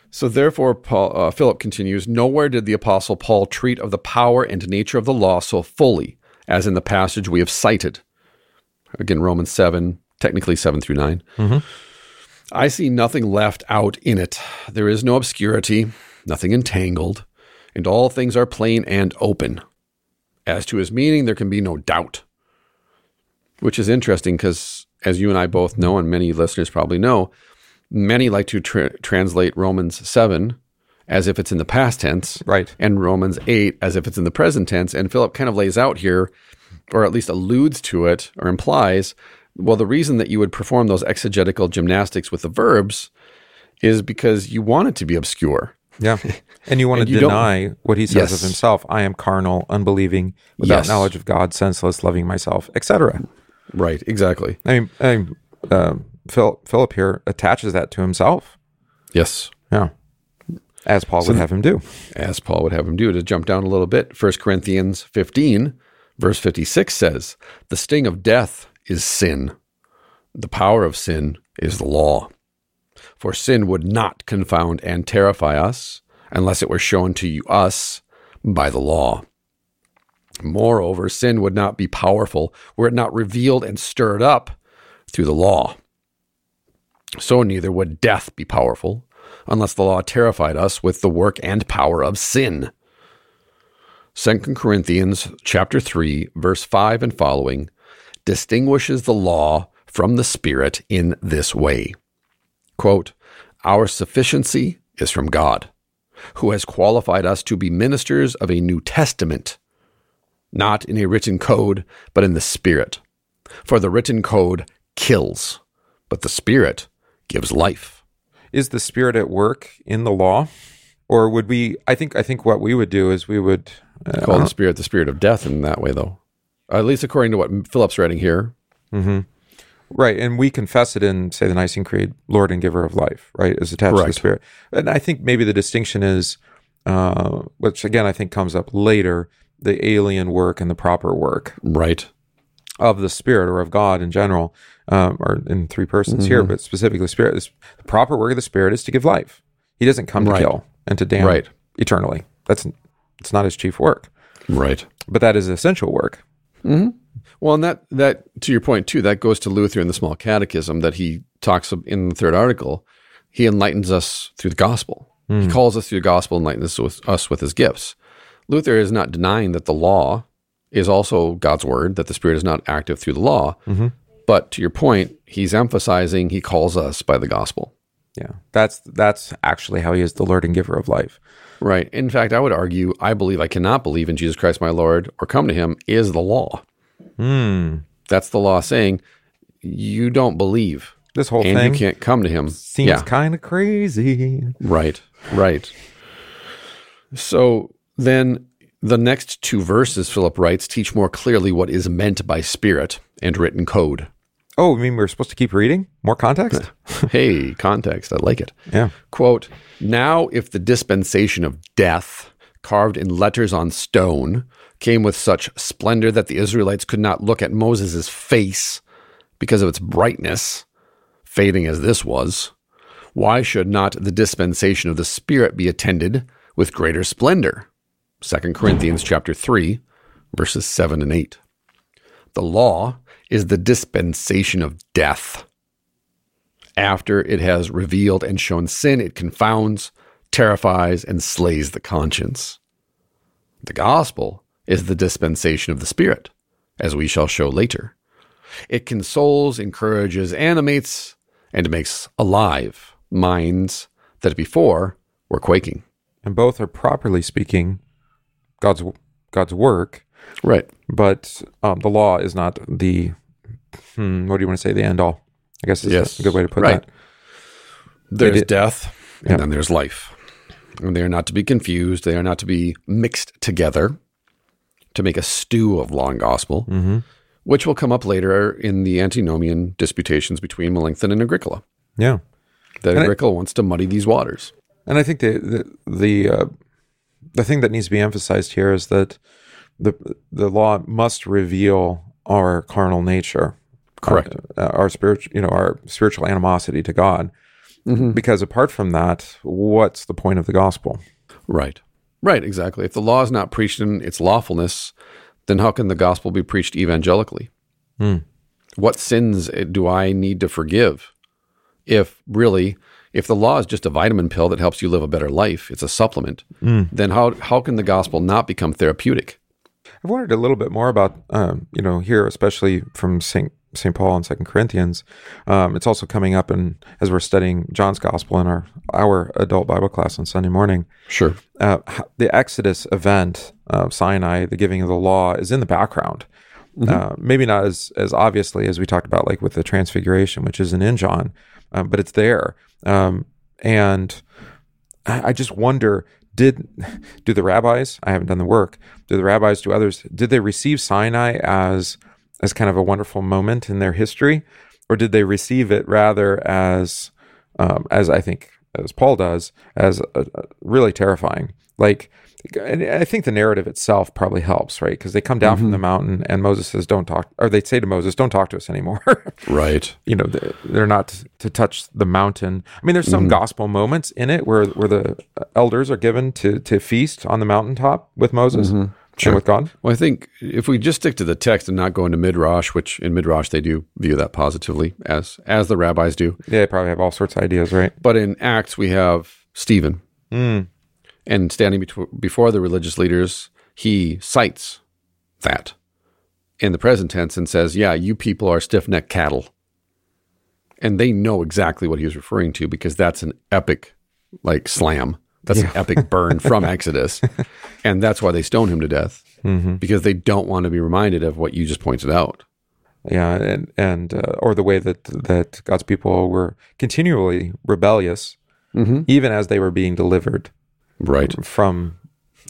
So therefore, Paul, uh, Philip continues, nowhere did the apostle Paul treat of the power and nature of the law so fully as in the passage we have cited. Again, Romans 7, technically 7 through 9. I see nothing left out in it. There is no obscurity, nothing entangled, and all things are plain and open. As to his meaning, there can be no doubt. Which is interesting because, as you and I both know, and many listeners probably know, many like to tra- translate Romans 7 as if it's in the past tense, Right. and Romans 8 as if it's in the present tense. And Philip kind of lays out here, or at least alludes to it, or implies, well, the reason that you would perform those exegetical gymnastics with the verbs is because you want it to be obscure. Yeah. And you want And to you deny what he says Yes. of himself. I am carnal, unbelieving, without Yes. knowledge of God, senseless, loving myself, etc. Right, exactly. I mean, I mean uh, Philip, Philip here attaches that to himself. Yes. Yeah. As Paul would have him do. as Paul would have him do. To jump down a little bit, 1 Corinthians 15, verse 56 says, The sting of death is sin. The power of sin is the law. For sin would not confound and terrify us unless it were shown to you, us by the law. Moreover, sin would not be powerful were it not revealed and stirred up through the law. So neither would death be powerful unless the law terrified us with the work and power of sin. 2 Corinthians chapter 3 verse 5 and following distinguishes the law from the spirit in this way. Quote, "Our sufficiency is from God, who has qualified us to be ministers of a new testament, not in a written code, but in the spirit. For the written code kills, but the spirit gives life." Is the spirit at work in the law? Or would we I think I think what we would do is we would uh, call the spirit the spirit of death in that way, though. At least according to what Philip's writing here. Right, and we confess it in, say, the Nicene Creed, Lord and Giver of Life, right, is attached to the Spirit. And I think maybe the distinction is, uh, which again I think comes up later, the alien work and the proper work Right. of the Spirit or of God in general, um, or in three persons here, Mm-hmm. but specifically Spirit. This, the proper work of the Spirit is to give life. He doesn't come to Right. kill and to damn Right. eternally. That's it's not his chief work, Right. but that is essential work. Well, and that that to your point too, that goes to Luther in the Small Catechism that he talks of in the third article. He enlightens us through the gospel. He hmm. calls us through the gospel, enlightens us with, us with his gifts. Luther is not denying that the law is also God's word, that the Spirit is not active through the law. Mm-hmm. But to your point, he's emphasizing he calls us by the gospel. Yeah, that's that's actually how he is the Lord and Giver of life. Right. In fact, I would argue, I believe I cannot believe in Jesus Christ my Lord or come to him is the law. Hmm. That's the law saying you don't believe This whole and thing you can't come to him. seems yeah. kind of crazy. Right. Right. So then the next two verses, Philip writes, teach more clearly what is meant by spirit and written code. Oh, I mean we're supposed to keep reading? More context? hey, context. I like it. yeah. Quote, now if the dispensation of death, carved in letters on stone, came with such splendor that the Israelites could not look at Moses' face because of its brightness, fading as this was, why should not the dispensation of the Spirit be attended with greater splendor? 2 Corinthians chapter 3, verses 7 and 8. The law is the dispensation of death. After it has revealed and shown sin, it confounds, terrifies, and slays the conscience. The gospel is the dispensation of the Spirit, as we shall show later. It consoles, encourages, animates, and makes alive minds that before were quaking. and both are properly speaking God's God's work. Right. But um, the law is not the hmm, what do you want to say the end all? I guess is Yes. a good way to put Right. that. There's death, and Yeah. then there's life. And they are not to be confused. They are not to be mixed together to make a stew of law and gospel, Mm-hmm. which will come up later in the antinomian disputations between Melanchthon and Agricola. Yeah. That And I- Agricola wants to muddy these waters. And I think the the the, uh, the thing that needs to be emphasized here is that the the law must reveal our carnal nature, Correct. uh, our spiritual, you know, our spiritual animosity to God. Mm-hmm. Because apart from that, what's the point of the gospel? Right. Right, exactly. If the law is not preached in its lawfulness, then how can the gospel be preached evangelically? Hmm. What sins eh, do I need to forgive? If really, if the law is just a vitamin pill that helps you live a better life, it's a supplement, then how, how can the gospel not become therapeutic? I've wondered a little bit more about, um, you know, here, especially from Saint Saint Paul and Second Corinthians. Um, it's also coming up, in as we're studying John's Gospel in our our adult Bible class on Sunday morning. Sure. uh, the Exodus event of Sinai, the giving of the law, is in the background. Uh, maybe not as as obviously as we talked about, like with the Transfiguration, which isn't in John, um, but it's there. Um, and I, I just wonder: did do the rabbis? I haven't done the work. Do the rabbis? Do others? Did they receive Sinai as as kind of a wonderful moment in their history, or did they receive it rather as um, as I think as Paul does as a, a really terrifying? Like, and I think the narrative itself probably helps, right? Because they come down from mm-hmm. the mountain, and Moses says, "Don't talk," or they say to Moses, "Don't talk to us anymore." Right. you know, they- they're not to, to touch the mountain. I mean, there's some mm-hmm. gospel moments in it where where the uh, elders are given to to feast on the mountaintop with Moses mm-hmm. And with God. Well, I think if we just stick to the text and not go into midrash, which in midrash they do view that positively, as as the rabbis do, Yeah, they probably have all sorts of ideas, right? But in Acts, we have Stephen. Hmm. And standing before the religious leaders, he cites that in the present tense and says, Yeah, you people are stiff necked cattle. And they know exactly what he was referring to because that's an epic, like, slam. That's an epic burn from Exodus. And that's why they stone him to death because they don't want to be reminded of what you just pointed out. Yeah, and and uh, or the way that that God's people were continually rebellious, even as they were being delivered Right. from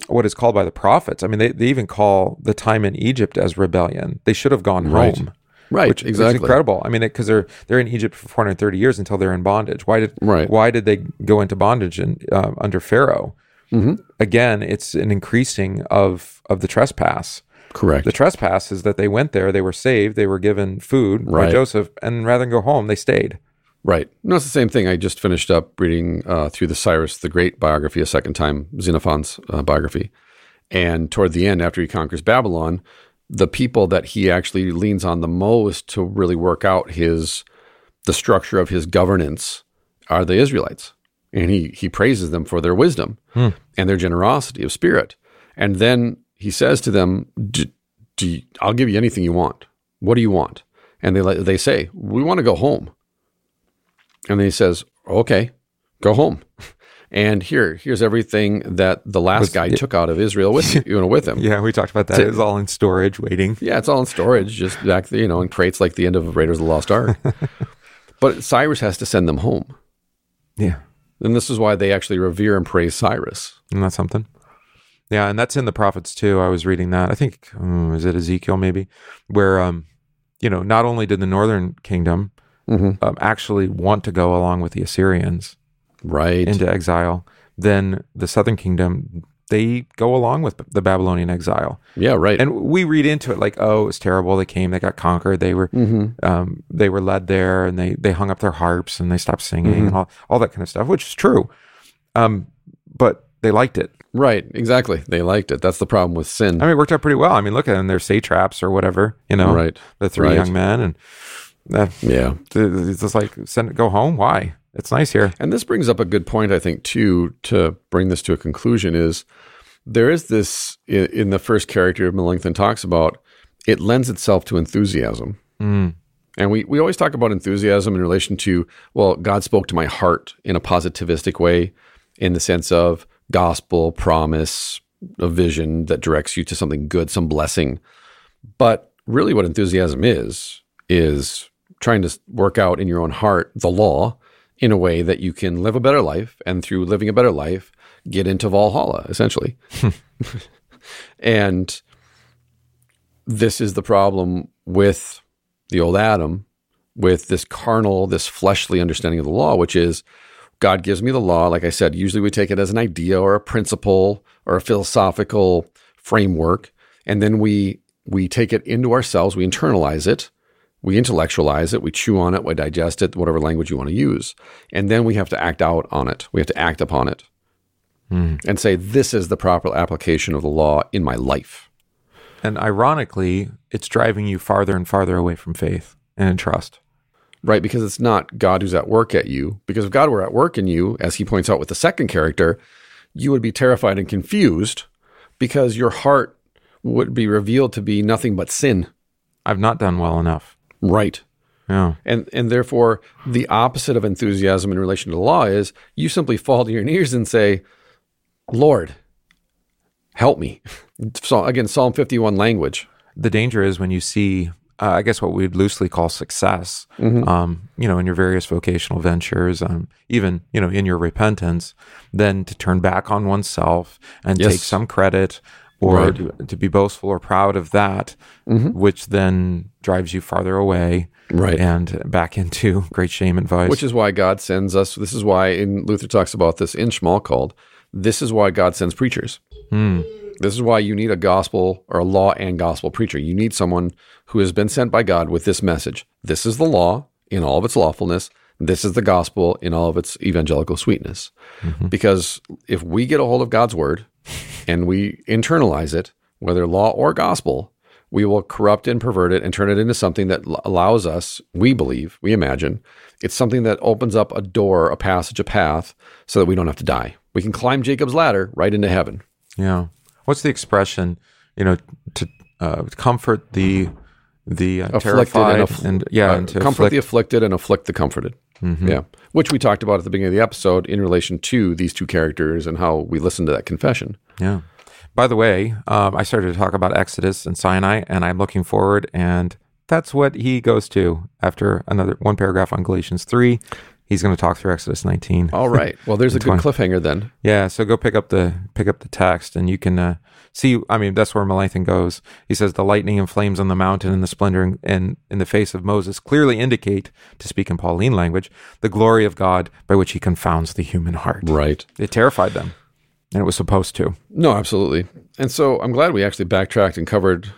what is called by the prophets. I mean, they, they even call the time in Egypt as rebellion. They should have gone Right. home. Right. which, which is exactly. incredible. I mean, because they're they're in Egypt for 430 years until they're in bondage. Why did Right. why did they go into bondage in, uh, under Pharaoh? Mm-hmm. Again, it's an increasing of of the trespass. Correct. The trespass is that they went there, they were saved, they were given food by Joseph, and rather than go home, they stayed. Right. No, it's the same thing. I just finished up reading uh, through the Cyrus the Great biography a second time, Xenophon's uh, biography. And toward the end, after he conquers Babylon, the people that he actually leans on the most to really work out his the structure of his governance are the Israelites. And he he praises them for their wisdom hmm. and their generosity of spirit. And then he says to them, "D- do you- I'll give you anything you want. What do you want? And they they say, we want to go home. And then he says, "Okay, go home." And here, here's everything that the last guy took out of Israel with you know with him. Yeah, we talked about that. It's, was all in storage, waiting. Yeah, it's all in storage, just back you know, in crates like the end of Raiders of the Lost Ark. but Cyrus has to send them home, Yeah, and this is why they actually revere and praise Cyrus. Isn't that something? Yeah, and that's in the prophets too. I was reading that. I think um, is it Ezekiel maybe, where um, you know, not only did the northern kingdom um, actually want to go along with the Assyrians Right. into exile, then the southern kingdom they go along with the Babylonian exile. yeah. Right. And we read into it like, oh, it's terrible. They came, they got conquered, they were, um, they were led there, and they they hung up their harps and they stopped singing and all, all that kind of stuff, which is true. Um, but they liked it. right. Exactly. They liked it. That's the problem with sin. I mean, it worked out pretty well. I mean, look at them; they're satraps or whatever, you know, Right. The three Right. young men, and uh, yeah. it's just like send it, go home. Why? It's nice here. And this brings up a good point, I think, too, to bring this to a conclusion is there is this in, the first character Melanchthon talks about, it lends itself to enthusiasm. Mm. And we, we always talk about enthusiasm in relation to, well, God spoke to my heart in a positivistic way, in the sense of gospel, promise, a vision that directs you to something good, some blessing. But really, what enthusiasm is, is trying to work out in your own heart the law in a way that you can live a better life. And through living a better life, get into Valhalla, essentially. and this is the problem with the old Adam, with this carnal, this fleshly understanding of the law, which is God gives me the law. Like I said, usually we take it as an idea or a principle or a philosophical framework, and then we we take it into ourselves, we internalize it, we intellectualize it, we chew on it, we digest it, whatever language you want to use, and then we have to act out on it. We have to act upon it Hmm. and say this is the proper application of the law in my life. And ironically, it's driving you farther and farther away from faith and trust. Right, because it's not God who's at work at you. Because if God were at work in you, as he points out with the second character, you would be terrified and confused because your heart would be revealed to be nothing but sin. I've not done well enough. Right. Yeah. And and therefore the opposite of enthusiasm in relation to the law is you simply fall to your knees and say, Lord, help me. So again, Psalm 51 language. The danger is when you see, uh, I guess, what we'd loosely call success, um, you know, in your various vocational ventures, um, even, you know, in your repentance, then to turn back on oneself and Yes. take some credit or Right. to, to be boastful or proud of that, mm-hmm. which then drives you farther away Right. and back into great shame and vice. Which is why God sends us. This is why, and Luther talks about this in Schmalkald. This is why God sends preachers. Hmm. This is why you need a gospel or a law and gospel preacher. You need someone who has been sent by God with this message. This is the law in all of its lawfulness. This is the gospel in all of its evangelical sweetness. Mm-hmm. Because if we get a hold of God's word and we internalize it, whether law or gospel, we will corrupt and pervert it and turn it into something that allows us, we believe, we imagine, it's something that opens up a door, a passage, a path, so that we don't have to die. We can climb Jacob's ladder right into heaven. Yeah. What's the expression? You know, to uh, comfort the the uh, Afflicted terrified and and, yeah, Uh, and comfort afflict- the afflicted and afflict the comforted. Yeah. Which we talked about at the beginning of the episode in relation to these two characters and how we listen to that confession. yeah. By the way, um, I started to talk about Exodus and Sinai, and I'm looking forward, and that's what he goes to after another one paragraph on Galatians three. He's going to talk through Exodus 19. All right. Well, there's a good cliffhanger then. Yeah, so go pick up the pick up the text, and you can uh, see. I mean, that's where Melanchthon goes. He says the lightning and flames on the mountain and the splendor in, in, in the face of Moses clearly indicate, to speak in Pauline language, the glory of God by which He confounds the human heart. Right. It terrified them, and it was supposed to. No, absolutely. And so I'm glad we actually backtracked and covered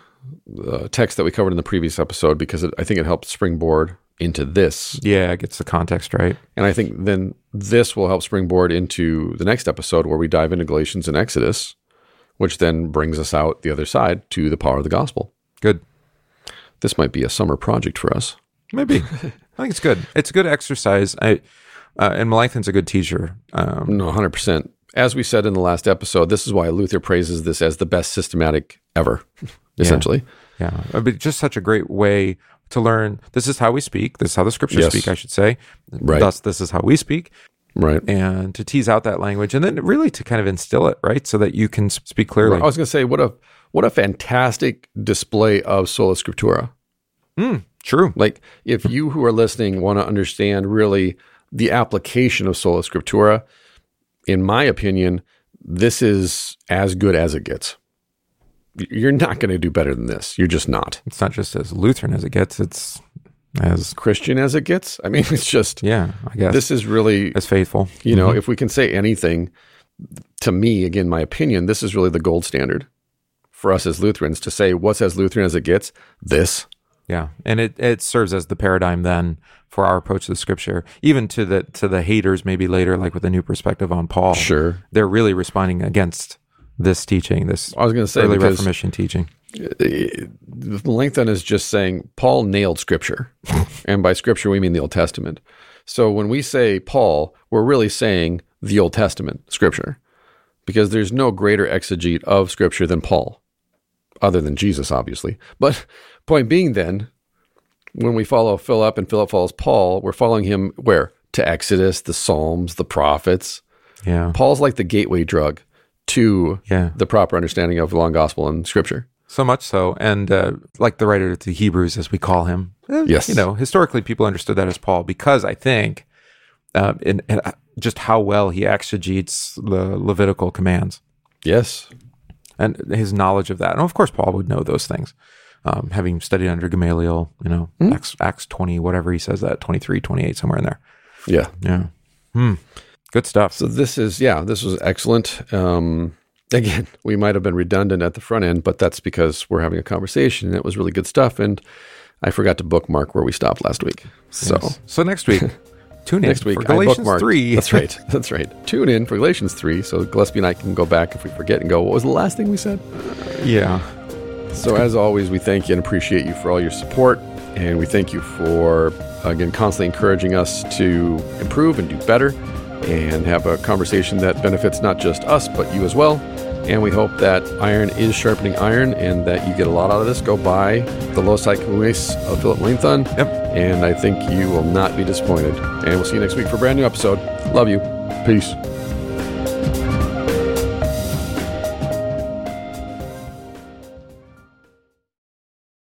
the text that we covered in the previous episode because it, I think it helped springboard into this. Yeah, it gets the context right. And I think then this will help springboard into the next episode where we dive into Galatians and Exodus, which then brings us out the other side to the power of the gospel. Good. This might be a summer project for us. Maybe. I think it's good. It's a good exercise. I uh, and Melanchthon's a good teacher. Um, No, 100%. As we said in the last episode, this is why Luther praises this as the best systematic ever, essentially. Yeah, Uh, but just such a great way to learn. This is how we speak. This is how the scriptures Yes. speak, I should say. Right. Thus, this is how we speak, Right. and to tease out that language, and then really to kind of instill it, right, so that you can speak clearly. I was going to say, what a what a fantastic display of sola scriptura. Hmm. True. Like, if you who are listening want to understand really the application of sola scriptura, in my opinion, this is as good as it gets. You're not going to do better than this. You're just not. It's not just as Lutheran as it gets. It's as Christian as it gets. I mean, it's just yeah, I guess this is really as faithful. You know, mm-hmm. if we can say anything, to me, again, my opinion, this is really the gold standard for us as Lutherans to say what's as Lutheran as it gets. This, Yeah, and it, it serves as the paradigm then for our approach to the scripture, even to the to the haters maybe later, like with a new perspective on Paul. sure. they're really responding against this teaching, this I was going to say early Reformation teaching. Uh, Melanchthon is just saying Paul nailed Scripture, and by Scripture we mean the Old Testament. So when we say Paul, we're really saying the Old Testament Scripture, because there's no greater exegete of Scripture than Paul, other than Jesus, obviously. But point being, then, when we follow Philip and Philip follows Paul, we're following him where to Exodus, the Psalms, the prophets. Yeah. Paul's like the gateway drug to Yeah. the proper understanding of the long gospel and scripture. So much so, and uh, like the writer to the Hebrews, as we call him, eh, Yes. you know, historically people understood that as Paul because I think, uh, uh, just how well he exegetes the Levitical commands Yes. and his knowledge of that, and of course Paul would know those things, um, having studied under Gamaliel, you know, Acts Acts twenty, whatever he says that 23, 28, somewhere in there. Yeah. Yeah, hmm. Good stuff. So this is yeah, this was excellent. Um, again, we might have been redundant at the front end, but that's because we're having a conversation and it was really good stuff. And I forgot to bookmark where we stopped last week. So Yes. so next week, tune in next week for Galatians three. That's right. That's right. Tune in for Galatians three, so Gillespie and I can go back if we forget and go. What was the last thing we said? Yeah. So, as always, we thank you and appreciate you for all your support. And we thank you for, again, constantly encouraging us to improve and do better and have a conversation that benefits not just us, but you as well. And we hope that iron is sharpening iron and that you get a lot out of this. Go buy the Loci Communes of Philip Melanchthon. Yep. And I think you will not be disappointed. And we'll see you next week for a brand new episode. Love you. Peace.